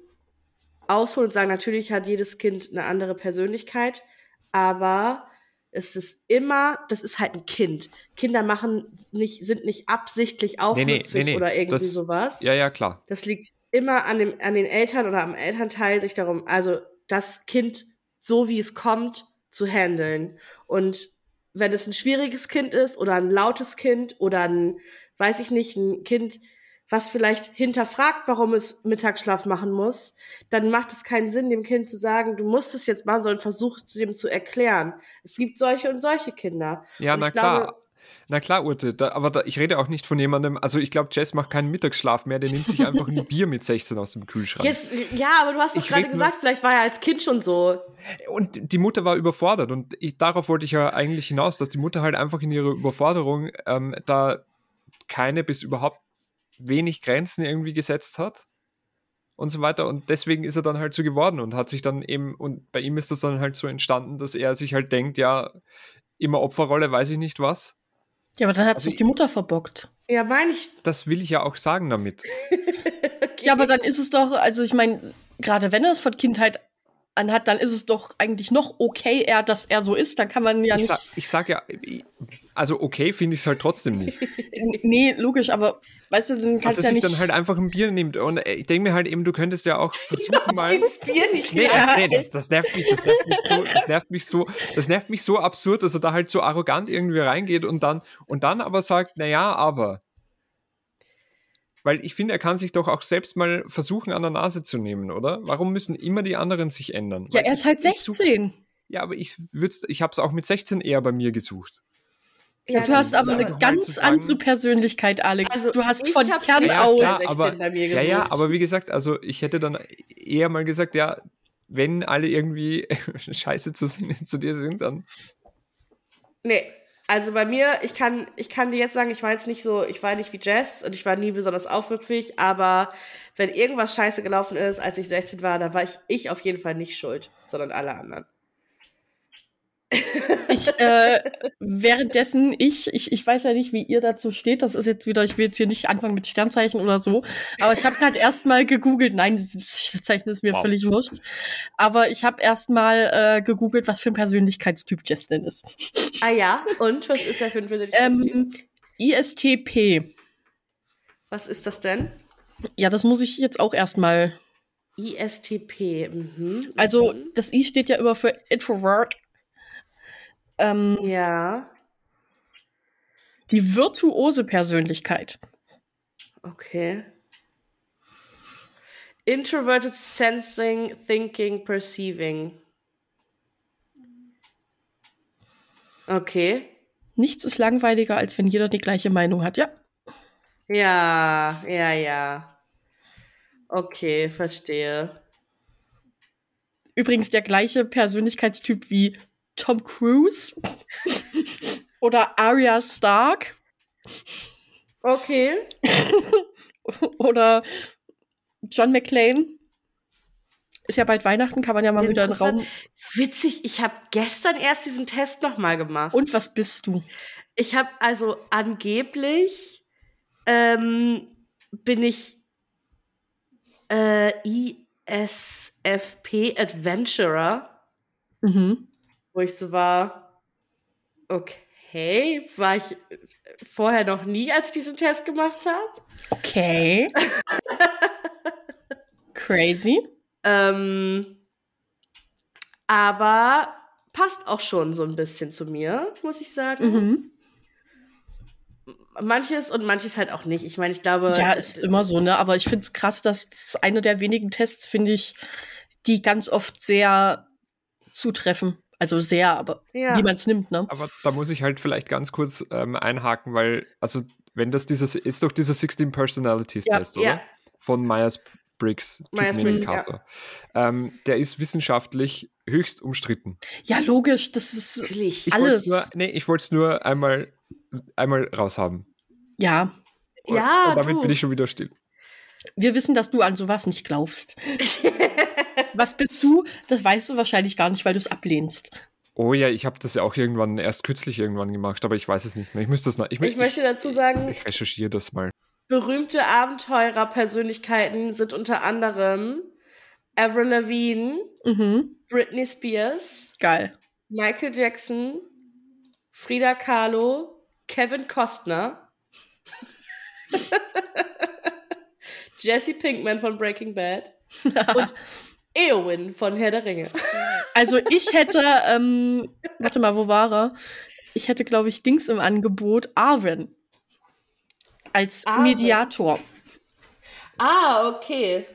ausholen und sagen, natürlich hat jedes Kind eine andere Persönlichkeit, aber es ist immer, das ist halt ein Kind. Kinder machen nicht, sind nicht absichtlich aufmüpfig nee, nee, nee, oder irgendwie das, sowas. Ja, ja, klar. Das liegt immer an, dem, an den Eltern oder am Elternteil, sich darum, also das Kind so wie es kommt, zu handeln. Und wenn es ein schwieriges Kind ist oder ein lautes Kind oder ein, weiß ich nicht, ein Kind, was vielleicht hinterfragt, warum es Mittagsschlaf machen muss, dann macht es keinen Sinn, dem Kind zu sagen, du musst es jetzt machen, sondern versuch es dem zu erklären. Es gibt solche und solche Kinder. Ja, und na klar. Glaube, na klar, Urte, da, aber da, ich rede auch nicht von jemandem, also ich glaube, Jess macht keinen Mittagsschlaf mehr, der nimmt sich einfach ein Bier mit 16 aus dem Kühlschrank. Yes, ja, aber du hast doch gerade gesagt, nur, vielleicht war er als Kind schon so. Und die Mutter war überfordert und ich, darauf wollte ich ja eigentlich hinaus, dass die Mutter halt einfach in ihrer Überforderung ähm, da keine bis überhaupt wenig Grenzen irgendwie gesetzt hat und so weiter. Und deswegen ist er dann halt so geworden und hat sich dann eben, und bei ihm ist das dann halt so entstanden, dass er sich halt denkt, ja, immer Opferrolle, weiß ich nicht was. Ja, aber dann hat also die Mutter verbockt. Ja, meine ich. Das will ich ja auch sagen damit. okay. Ja, aber dann ist es doch, also ich meine, gerade wenn er es von Kindheit anhat, dann ist es doch eigentlich noch okay, er, dass er so ist. Dann kann man ja ich nicht. Sag, ich sag ja, also okay finde ich es halt trotzdem nicht. nee, logisch, aber weißt du, dann kannst du ja nicht. Dass er sich dann halt einfach ein Bier nimmt. Und ich denke mir halt eben, du könntest ja auch versuchen mal. Dieses Bier nicht nee, das, nee das, das, nervt mich, das nervt mich so, das nervt mich so, das nervt mich so absurd, dass er da halt so arrogant irgendwie reingeht und dann, und dann aber sagt, naja, aber weil ich finde, er kann sich doch auch selbst mal versuchen, an der Nase zu nehmen, oder? Warum müssen immer die anderen sich ändern? Ja, Weil er ist halt 16. Ja, aber ich würd's, ich habe es auch mit 16 eher bei mir gesucht. Ja, du hast aber eine ganz sagen, andere Persönlichkeit, Alex. Also du hast von Kern ja, aus klar, aber, bei mir gesucht. Ja, ja, aber wie gesagt, also ich hätte dann eher mal gesagt, ja, wenn alle irgendwie scheiße zu, zu dir sind, dann. Nee, also bei mir, ich kann, ich kann dir jetzt sagen, ich war jetzt nicht so, ich war nicht wie Jess und ich war nie besonders aufmüpfig, aber wenn irgendwas scheiße gelaufen ist, als ich 16 war, da war ich, ich auf jeden Fall nicht schuld, sondern alle anderen. Ich, äh, währenddessen, ich, ich, ich weiß ja nicht, wie ihr dazu steht. Das ist jetzt wieder, ich will jetzt hier nicht anfangen mit Sternzeichen oder so. Aber ich habe halt erstmal gegoogelt. Nein, das Sternzeichen ist mir wow. völlig wurscht. Aber ich habe erstmal äh, gegoogelt, was für ein Persönlichkeitstyp Jess denn ist. Ah ja, und was ist er für ein Persönlichkeitstyp? Ähm, ISTP. Was ist das denn? Ja, das muss ich jetzt auch erstmal. ISTP. Mhm. Also, mhm. das I steht ja immer für Introvert ähm, ja. Die virtuose Persönlichkeit. Okay. Introverted Sensing, Thinking, Perceiving. Okay. Nichts ist langweiliger, als wenn jeder die gleiche Meinung hat, ja? Ja, ja, ja. Okay, verstehe. Übrigens der gleiche Persönlichkeitstyp wie Tom Cruise oder Arya Stark. Okay. oder John McClane. Ist ja bald Weihnachten, kann man ja mal wieder in den Raum. Witzig, ich habe gestern erst diesen Test nochmal gemacht. Und was bist du? Ich habe also angeblich ähm, bin ich äh, ISFP Adventurer, Mhm. Wo ich so war, okay, war ich vorher noch nie, als ich diesen Test gemacht habe. Okay. Crazy. Ähm, aber passt auch schon so ein bisschen zu mir, muss ich sagen. Mhm. Manches und manches halt auch nicht. Ich meine, ich glaube. Ja, ist immer so, ne? Aber ich finde es krass, dass das eine der wenigen Tests, finde ich, die ganz oft sehr zutreffen. Also sehr, aber Ja. wie man es nimmt, ne? Aber da muss ich halt vielleicht ganz kurz ähm, einhaken, weil, also, wenn das dieses, ist doch dieser 16 Personalities Ja, Test, oder? ja. Von Myers-Briggs, Myers-Briggs, ja. Typenindikator. Ähm, der ist wissenschaftlich höchst umstritten. Ja, logisch, das ist Natürlich. Ich Alles. Nur, nee, ich wollte es nur einmal, einmal raushaben. ja. Und- Ja, Und damit du. bin ich schon wieder still. Wir wissen, dass du an sowas nicht glaubst. Was bist du? Das weißt du wahrscheinlich gar nicht, weil du es ablehnst. Oh ja, ich habe das ja auch irgendwann, erst kürzlich irgendwann gemacht, aber ich weiß es nicht mehr. Ich müsste das nach, ich, Ich möchte dazu sagen, ich recherchiere das mal. berühmte Abenteurer-Persönlichkeiten sind unter anderem Avril Lavigne, Mhm. Britney Spears, Geil. Michael Jackson, Frida Kahlo, Kevin Costner, Jesse Pinkman von Breaking Bad und Eowyn von Herr der Ringe. Also ich hätte, ähm, warte mal, wo war er? Ich hätte, glaube ich, Dings im Angebot, Arwen. Als Arwen. Mediator. Ah, okay.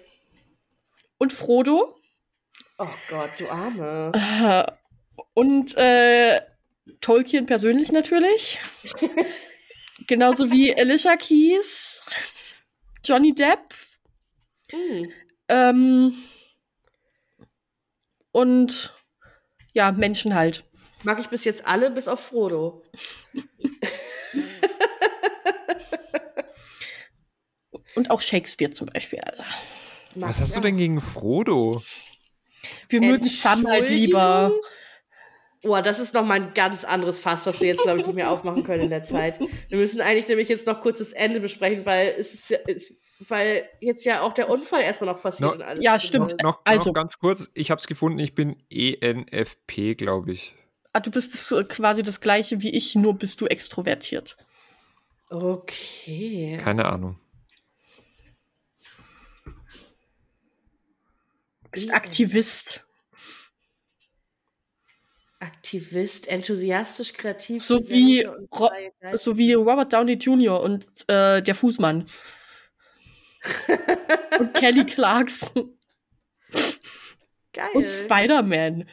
Und Frodo. Oh Gott, du Arme. Äh, Und äh, Tolkien persönlich natürlich. Genauso wie Alicia Keys, Johnny Depp Hm. ähm, und ja, Menschen halt. Mag ich bis jetzt alle, bis auf Frodo. Und auch Shakespeare zum Beispiel. Alter. Mag Was hast du denn gegen Frodo? Wir mögen Sam halt lieber. Boah, das ist noch mal ein ganz anderes Fass, was wir jetzt, glaube ich, nicht mehr aufmachen können in der Zeit. Wir müssen eigentlich nämlich jetzt noch kurz das Ende besprechen, weil es ist, ja- es, weil jetzt ja auch der Unfall erstmal noch passiert No- und alles. Ja, stimmt. Noch, Also- noch ganz kurz, ich habe es gefunden, ich bin ENFP, glaube ich. Ah, du bist das, quasi das gleiche wie ich, nur bist du extrovertiert. Okay. Keine Ahnung. Bist. Aktivist. Aktivist, enthusiastisch, kreativ. So wie Ro-. So wie Robert Downey Jr. und äh, der Fußmann. Und Kelly Clarkson Geil. und Spider-Man.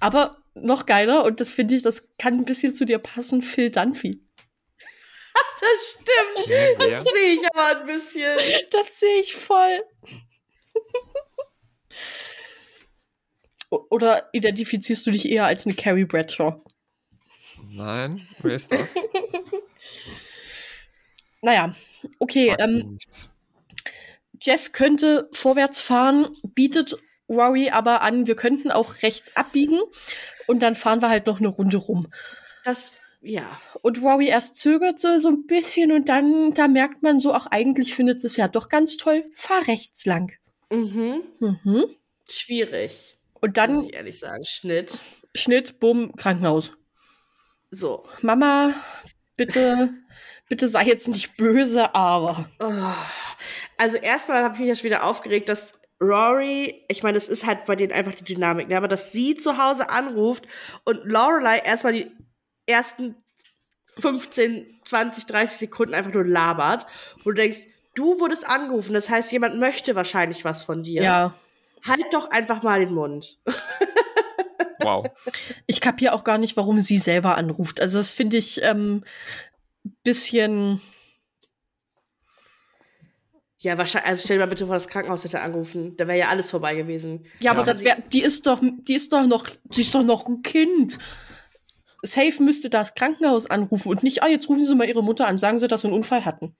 Aber noch geiler, und das finde ich, das kann ein bisschen zu dir passen, Phil Dunphy. Das stimmt. Wer? Das sehe ich aber ein bisschen. Das sehe ich voll. Oder identifizierst du dich eher als eine Carrie Bradshaw? Nein, wer ist das? Naja, okay. Ähm. Jess könnte vorwärts fahren, bietet Rory aber an, wir könnten auch rechts abbiegen und dann fahren wir halt noch eine Runde rum. Das, ja. Und Rory erst zögert so, so ein bisschen und dann, da merkt man so, auch eigentlich findet es ja doch ganz toll, fahr rechts lang. Mhm. Mhm. Schwierig. Und Muss dann ich ehrlich sagen. Schnitt. Schnitt, bumm, Krankenhaus. So. Mama, bitte, bitte sei jetzt nicht böse, aber. Oh. Also erstmal habe ich mich ja schon wieder aufgeregt, dass Rory, ich meine, das ist halt bei denen einfach die Dynamik, ne? aber dass sie zu Hause anruft und Lorelei erstmal die ersten 15, 20, 30 Sekunden einfach nur labert, wo du denkst, du wurdest angerufen, das heißt, jemand möchte wahrscheinlich was von dir. Ja. Halt doch einfach mal den Mund. Wow. Ich kapiere auch gar nicht, warum sie selber anruft. Also, das finde ich ähm, bisschen. Ja, wahrscheinlich, also stell dir mal bitte vor, das Krankenhaus hätte angerufen, da wäre ja alles vorbei gewesen. Ja, aber Ja. das wär, die ist doch, die ist doch noch, die ist doch noch ein Kind. Safe müsste das Krankenhaus anrufen und nicht, ah, jetzt rufen Sie mal Ihre Mutter an, sagen Sie, dass Sie einen Unfall hatten.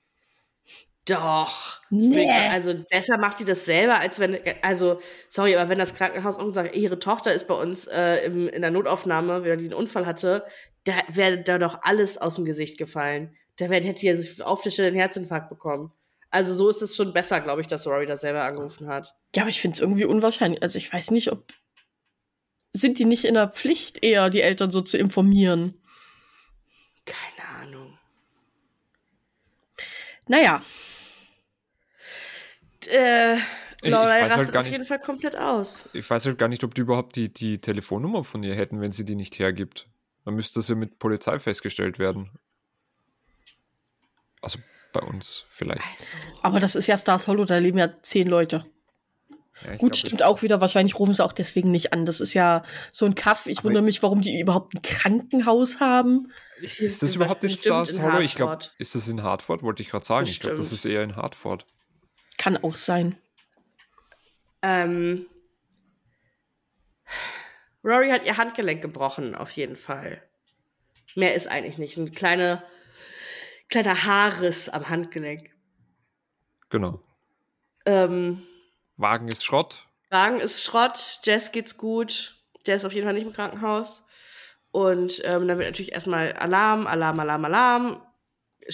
Doch. Nee. Also besser macht die das selber, als wenn, also, sorry, aber wenn das Krankenhaus auch sagt, ihre Tochter ist bei uns äh, im, in der Notaufnahme, weil die einen Unfall hatte, da wäre da doch alles aus dem Gesicht gefallen. Da wär, hätte die auf der Stelle einen Herzinfarkt bekommen. Also so ist es schon besser, glaube ich, dass Rory da selber angerufen hat. Ja, aber ich finde es irgendwie unwahrscheinlich. Also ich weiß nicht, ob. Sind die nicht in der Pflicht, eher die Eltern so zu informieren? Keine Ahnung. Naja, Äh, Ich Lorelei weiß halt rastet gar auf nicht- jeden Fall komplett aus. Ich weiß halt gar nicht, ob die überhaupt die, die Telefonnummer von ihr hätten, wenn sie die nicht hergibt. Dann müsste das ja mit Polizei festgestellt werden. Also bei uns vielleicht. Also, aber das ist ja Stars Hollow, da leben ja zehn Leute. Ja, Gut, glaub, stimmt auch wieder. Wahrscheinlich rufen sie auch deswegen nicht an. Das ist ja so ein Kaff. Ich Aber wundere mich, warum die überhaupt ein Krankenhaus haben. Ist das Bestimmt überhaupt in bestimmt Stars in Hollow? Ich glaube, ist das in Hartford? Wollte ich gerade sagen. Ich glaube, das Bestimmt. ist eher in Hartford. Kann auch sein. ähm, Rory hat ihr Handgelenk gebrochen, auf jeden Fall. Mehr ist eigentlich nicht. Ein kleiner, kleiner Haarriss am Handgelenk. Genau. Ähm, Wagen ist Schrott. Wagen ist Schrott, Jess geht's gut. Der ist auf jeden Fall nicht im Krankenhaus. Und ähm, dann wird natürlich erstmal Alarm, Alarm, Alarm, Alarm.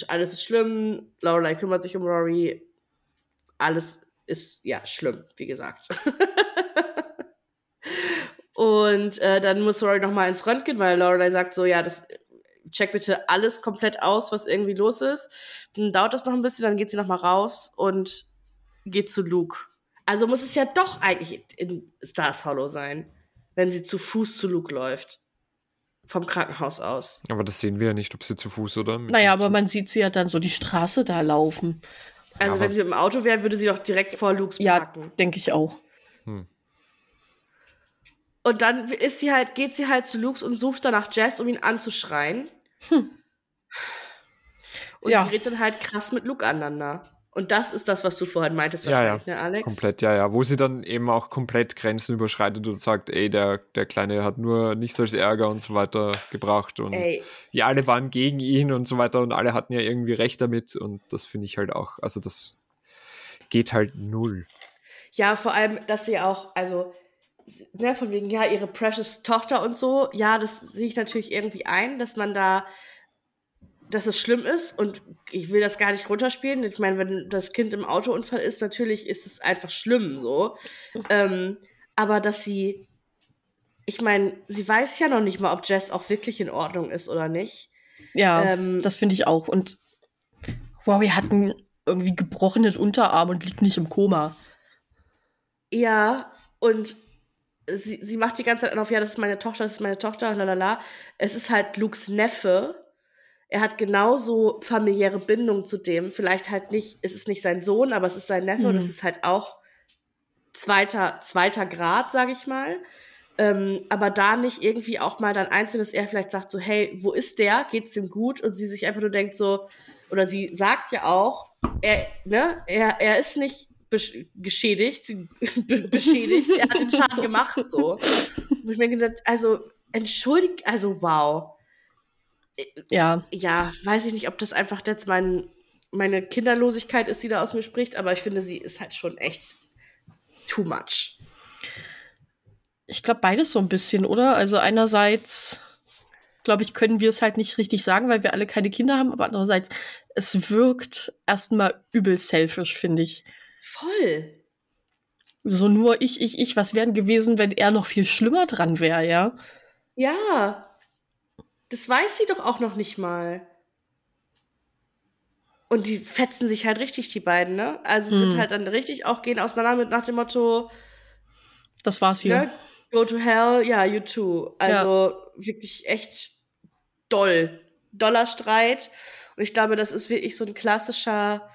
Alles ist schlimm. Lorelei kümmert sich um Rory. Alles ist, ja, schlimm, wie gesagt. Und äh, dann muss Rory nochmal ins Röntgen, weil Lorelei sagt so, ja, das check bitte alles komplett aus, was irgendwie los ist. Dann dauert das noch ein bisschen, dann geht sie nochmal raus und geht zu Luke. Also muss es ja doch eigentlich in Stars Hollow sein, wenn sie zu Fuß zu Luke läuft. Vom Krankenhaus aus. Aber das sehen wir ja nicht, ob sie zu Fuß oder mit Naja, aber Zug- man sieht sie ja dann so die Straße da laufen. Also aber- wenn sie mit dem Auto wäre, würde sie doch direkt vor Lukes Ja, parken. denke ich auch. Hm. Und dann ist sie halt, geht sie halt zu Lukes und sucht danach Jess, um ihn anzuschreien. Hm. Und Ja. gerät dann halt krass mit Luke aneinander. Und das ist das, was du vorhin meintest, Ja, ja. wahrscheinlich, ne, Alex? Komplett, ja, ja. Wo sie dann eben auch komplett Grenzen überschreitet und sagt, ey, der, der Kleine hat nur nichts als Ärger und so weiter gebracht und Ey, ja, alle waren gegen ihn und so weiter und alle hatten ja irgendwie recht damit und das finde ich halt auch, also das geht halt null. Ja, vor allem, dass sie auch, also, ne, von wegen, ja, ihre precious Tochter und so, ja, das sehe ich natürlich irgendwie ein, dass man da, dass es schlimm ist und ich will das gar nicht runterspielen. Ich meine, wenn das Kind im Autounfall ist, natürlich ist es einfach schlimm so. Ähm, aber dass sie, ich meine, sie weiß ja noch nicht mal, ob Jess auch wirklich in Ordnung ist oder nicht. Ja, Ähm, das finde ich auch. Und Rory hat einen irgendwie gebrochenen Unterarm und liegt nicht im Koma. Ja, und sie, sie macht die ganze Zeit auf, ja, das ist meine Tochter, das ist meine Tochter, lalala. Es ist halt Lukes Neffe. Er hat genauso familiäre Bindung zu dem. Vielleicht halt nicht, es ist nicht sein Sohn, aber es ist sein Neffe und Mhm. es ist halt auch zweiter, zweiter Grad, sag ich mal. Ähm, aber da nicht irgendwie auch mal dann einzeln, dass er vielleicht sagt so, hey, wo ist der? Geht's dem gut? Und sie sich einfach nur denkt so, oder sie sagt ja auch, er, ne, er, er ist nicht geschädigt, be beschädigt, er hat den Schaden gemacht, so. Und ich mir gedacht, also, entschuldigt, also wow. Ja, Ja, weiß ich nicht, ob das einfach jetzt mein, meine Kinderlosigkeit ist, die da aus mir spricht, aber ich finde, sie ist halt schon echt too much. ich glaube beides so ein bisschen, oder? Also einerseits, glaube ich, können wir es halt nicht richtig sagen, weil wir alle keine Kinder haben, aber andererseits, es wirkt erstmal übel selfish, finde ich. Voll. So nur ich, ich, ich, was wären gewesen, wenn er noch viel schlimmer dran wäre, ja? Ja. Das weiß sie doch auch noch nicht mal. Und die fetzen sich halt richtig, die beiden, ne? Also sie sind Hm. halt dann richtig auch, gehen auseinander mit nach dem Motto, Das war's hier. ne? Go to hell, ja, you too. Also wirklich echt doll. Doller Streit. Und ich glaube, das ist wirklich so ein klassischer,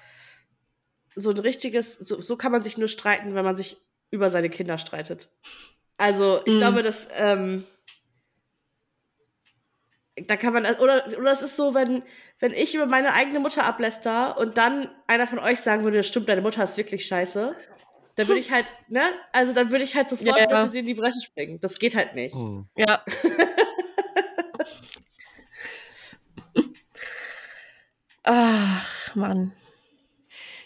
so ein richtiges, so, so kann man sich nur streiten, wenn man sich über seine Kinder streitet. Also ich Mhm. glaube, dass ähm, da kann man, oder, oder es ist so, wenn, wenn ich über meine eigene Mutter abläster und dann einer von euch sagen würde, stimmt, deine Mutter ist wirklich scheiße, dann würde ich halt, ne, also dann würde ich halt sofort Ja, ja. für sie in die Bresche springen. Das geht halt nicht. Hm. Ja. Ach, Mann.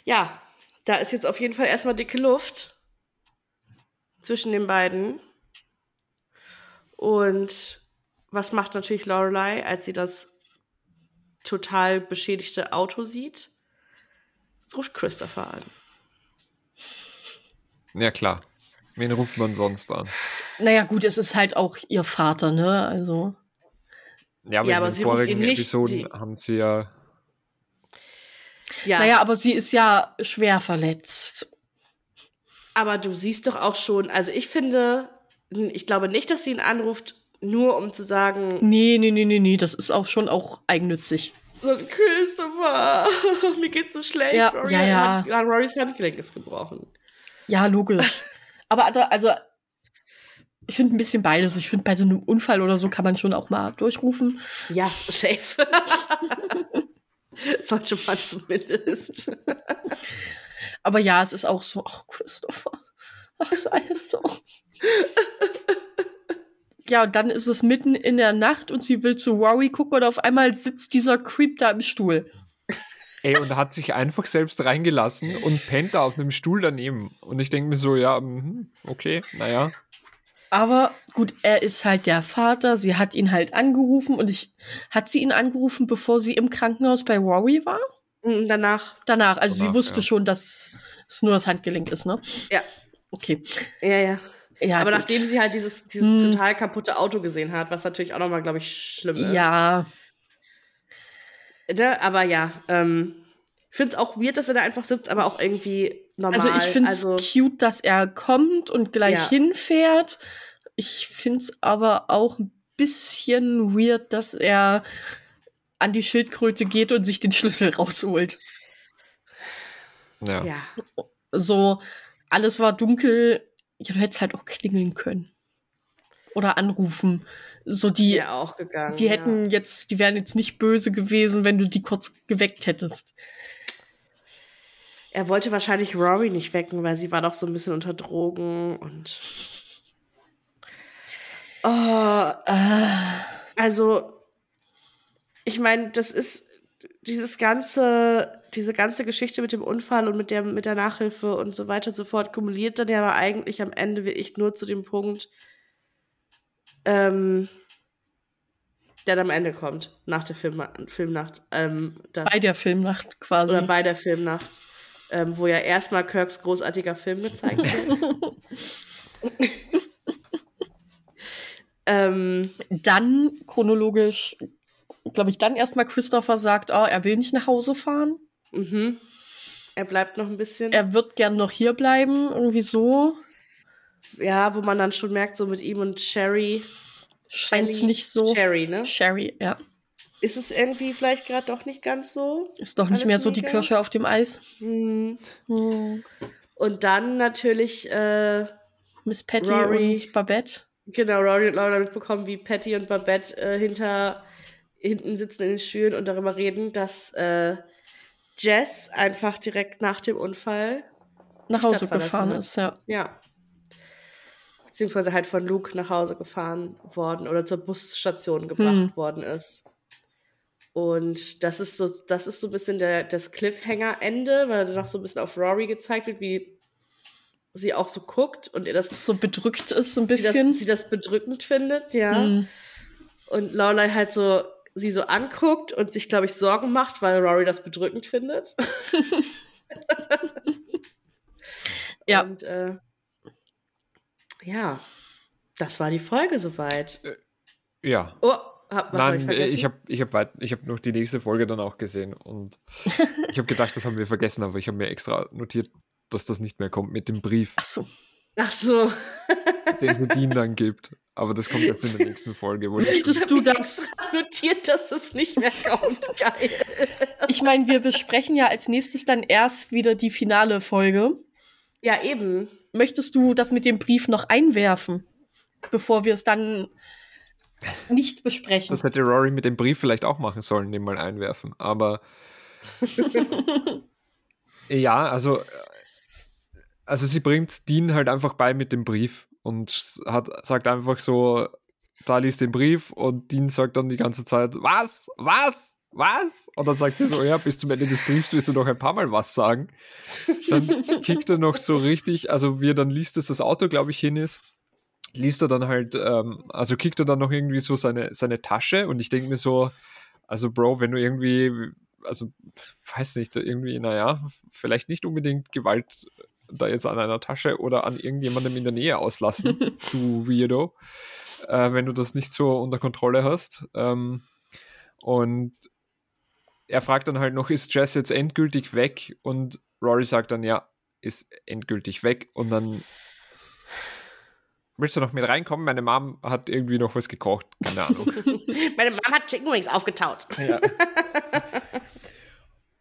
Ja, da ist jetzt auf jeden Fall erstmal dicke Luft zwischen den beiden. Und was macht natürlich Lorelei, als sie das total beschädigte Auto sieht? Es ruft Christopher an. Ja, klar. Wen ruft man sonst an? Naja, gut, es ist halt auch ihr Vater, ne? Also. Ja, aber Ja, in aber den sie ruft vorigen ihn nicht, Episoden sie- haben sie ja. Ja, Naja, aber sie ist ja schwer verletzt. aber du siehst doch auch schon, also ich finde, ich glaube nicht, dass sie ihn anruft, nur um zu sagen, Nee, nee, nee, nee, nee, das ist auch schon auch eigennützig. so, Christopher, mir geht's so schlecht. Ja, Rory ja, ja. Hat, ja, Rorys Handgelenk ist gebrochen. Ja, logisch. Aber andere- also, ich finde ein bisschen beides. Ich finde, bei so einem Unfall oder so kann man schon auch mal durchrufen. Ja, safe. Sollte man zumindest. Aber ja, es ist auch so, ach, Christopher, ach, sei es so. Ja, und dann ist es mitten in der Nacht und sie will zu Rory gucken und auf einmal sitzt dieser Creep da im Stuhl. Ey, und er hat sich einfach selbst reingelassen und pennt da auf einem Stuhl daneben. Und ich denke mir so, ja, mhm, okay, naja. Aber gut, er ist halt der Vater. Sie hat ihn halt angerufen und ich, hat sie ihn angerufen, bevor sie im Krankenhaus bei Rory war? Und danach, Danach, also Danach, sie wusste ja. schon, dass es nur das Handgelenk ist, ne? ja, Okay. ja, ja. Ja, Aber gut. nachdem sie halt dieses, dieses Hm. total kaputte Auto gesehen hat, was natürlich auch nochmal, glaube ich, schlimm ist. Ja, Ne? Aber ja, ähm, ich finde es auch weird, dass er da einfach sitzt, aber auch irgendwie normal. also ich finde es also, cute, dass er kommt und gleich Ja. hinfährt. Ich finde es aber auch ein bisschen weird, dass er an die Schildkröte geht und sich den Schlüssel rausholt. Ja. ja. So, alles war dunkel. Ja, du hättest halt auch klingeln können. Oder anrufen. So, die, Die auch gegangen. die hätten jetzt, die wären jetzt nicht böse gewesen, wenn du die kurz geweckt hättest. Ja. Er wollte wahrscheinlich Rory nicht wecken, weil sie war doch so ein bisschen unter Drogen und. Oh, Ah, also, ich meine, das ist dieses ganze, diese ganze Geschichte mit dem Unfall und mit der, mit der Nachhilfe und so weiter und so fort kumuliert dann ja aber eigentlich am Ende wirklich nur zu dem Punkt, ähm, der dann am Ende kommt, nach der Film, Filmnacht. Ähm, dass, bei der Filmnacht quasi. oder bei der Filmnacht, ähm, wo ja erstmal Kirks großartiger Film gezeigt wird. ähm, dann chronologisch, glaube ich, dann erstmal Christopher sagt, oh, er will nicht nach Hause fahren. Mhm. Er bleibt noch ein bisschen. Er wird gern noch hier bleiben, irgendwie so. ja, wo man dann schon merkt, so mit ihm und Sherry. Scheint es nicht so. Sherry, ne? Sherry, ja. Ist es irgendwie vielleicht gerade doch nicht ganz so? Ist doch nicht mehr so die mega? Kirsche auf dem Eis. Hm. Hm. Und dann natürlich, äh, Miss Patty Rory. und Babette. genau, Rory und Laura mitbekommen, wie Patty und Babette äh, hinter, hinten sitzen in den Stühlen und darüber reden, dass äh, Jess einfach direkt nach dem Unfall, Nach Hause gefahren hat. ist, ja. ja, beziehungsweise halt von Luke nach Hause gefahren worden oder zur Busstation gebracht Hm. worden ist. Und das ist so, das ist so ein bisschen der, das Cliffhanger-Ende, weil dann noch so ein bisschen auf Rory gezeigt wird, wie sie auch so guckt und ihr das, sie So bedrückt ist ein das, bisschen. sie das bedrückend findet, ja. Hm. Und Lorelei halt so sie so anguckt und sich, glaube ich, Sorgen macht, weil Rory das bedrückend findet. Ja. Und äh, ja, das war die Folge soweit. Ja. Oh, hab, was hab ich Nein, vergessen? ich habe ich hab weit, ich hab noch die nächste Folge dann auch gesehen und ich habe gedacht, das haben wir vergessen, aber ich habe mir extra notiert, dass das nicht mehr kommt mit dem Brief, Ach so. Ach so. den sie Dean dann gibt. Aber das kommt jetzt in der nächsten Folge. Wo ich Möchtest du das? notiert, dass es nicht mehr kommt. Geil. Ich meine, wir besprechen ja als nächstes dann erst wieder die finale Folge. Ja, eben. Möchtest du das mit dem Brief noch einwerfen, bevor wir es dann nicht besprechen? das hätte Rory mit dem Brief vielleicht auch machen sollen, den mal einwerfen. Aber ja, also, also sie bringt Dean halt einfach bei mit dem Brief und hat, sagt einfach so, da liest den Brief und Dean sagt dann die ganze Zeit, was? Was? was? Und dann sagt sie so, ja, bis zum Ende des Briefs willst du noch ein paar Mal was sagen. Dann kickt er noch so richtig, also wie er dann liest, dass das Auto, glaube ich, hin ist, liest er dann halt, ähm, also kickt er dann noch irgendwie so seine, seine Tasche und ich denke mir so, also Bro, wenn du irgendwie, also weiß nicht, irgendwie, naja, vielleicht nicht unbedingt Gewalt da jetzt an einer Tasche oder an irgendjemandem in der Nähe auslassen, du Weirdo, äh, wenn du das nicht so unter Kontrolle hast. Ähm, und er fragt dann halt noch, ist Jess jetzt endgültig weg? Und Rory sagt dann, ja, ist endgültig weg. Und dann willst du noch mit reinkommen? Meine Mom hat irgendwie noch was gekocht. Keine Ahnung. Meine Mom hat Chicken Wings aufgetaut. Ja.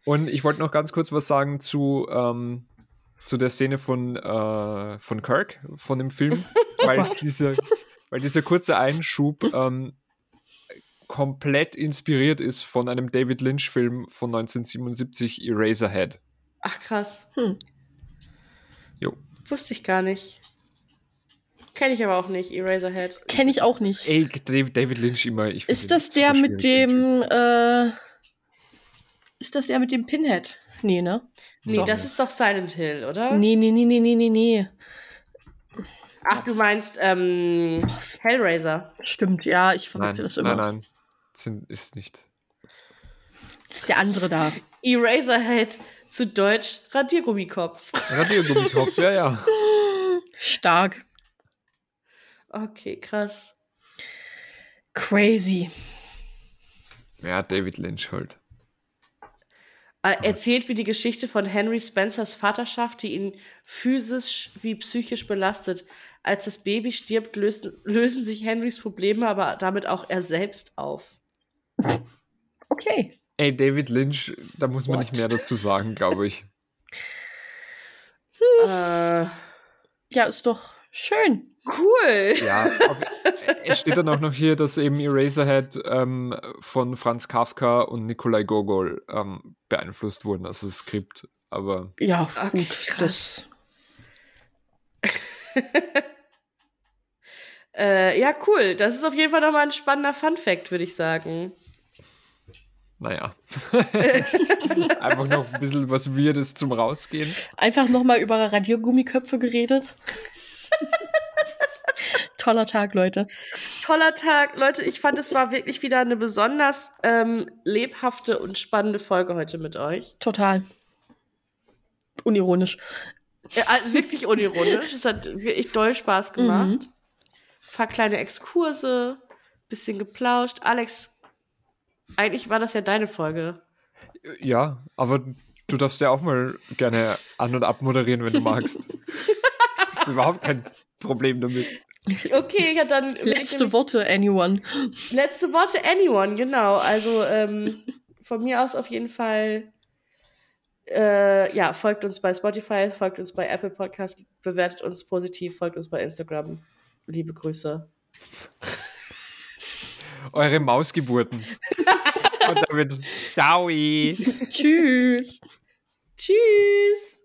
Und ich wollte noch ganz kurz was sagen zu, ähm, zu der Szene von, äh, von Kirk, von dem Film, weil, diese, weil dieser kurze Einschub ähm, komplett inspiriert ist von einem David Lynch-Film von 1977, Eraserhead. Ach krass. Hm. Jo. Wusste ich gar nicht. Kenne ich aber auch nicht, Eraserhead. Kenne ich auch nicht. Ey, David Lynch immer. Ich ist das der mit dem, äh, ist das der mit dem Pinhead? Nee, ne? Nee, doch das nicht. ist doch Silent Hill, oder? Nee, nee, nee, nee, nee, nee, nee. Ach, du meinst ähm, Hellraiser. Stimmt, ja, ich verwechsel das immer. Nein, nein, ist nicht. Das ist der andere da. Eraserhead, zu Deutsch Radiergummikopf. Radiergummikopf, ja, ja. Stark. Okay, krass. Crazy. Ja, David Lynch halt. Äh, erzählt wie die Geschichte von Henry Spencers Vaterschaft, die ihn physisch wie psychisch belastet. Als das Baby stirbt, lösen, lösen sich Henrys Probleme, aber damit auch er selbst auf. Okay. Ey, David Lynch, da muss man What? nicht mehr dazu sagen, glaube ich. Hm. Äh, ja, ist doch schön. Cool. Ja, es steht dann auch noch hier, dass eben Eraserhead ähm, von Franz Kafka und Nikolai Gogol ähm, beeinflusst wurden, also das Skript. Aber ja, okay, gut, das. äh, ja, cool. Das ist auf jeden Fall nochmal ein spannender Fun-Fact, würde ich sagen. Naja. Einfach noch ein bisschen was Weirdes zum Rausgehen. Einfach nochmal über Radiergummiköpfe geredet. Toller Tag, Leute. Toller Tag, Leute. Ich fand, es war wirklich wieder eine besonders ähm, lebhafte und spannende Folge heute mit euch. Total. Unironisch. Ja, also wirklich unironisch. Es hat wirklich doll Spaß gemacht. Mhm. Ein paar kleine Exkurse, bisschen geplauscht. Alex, eigentlich war das ja deine Folge. Ja, aber du darfst ja auch mal gerne an- und abmoderieren, wenn du magst. Überhaupt kein Problem damit. Okay, ja, dann. Letzte Worte, anyone. Letzte Worte, anyone, genau. Also ähm, von mir aus auf jeden Fall. Äh, ja, folgt uns bei Spotify, folgt uns bei Apple Podcast, bewertet uns positiv, folgt uns bei Instagram. Liebe Grüße. Eure Mausgeburten. Und damit, ciao. Tschüss. Tschüss.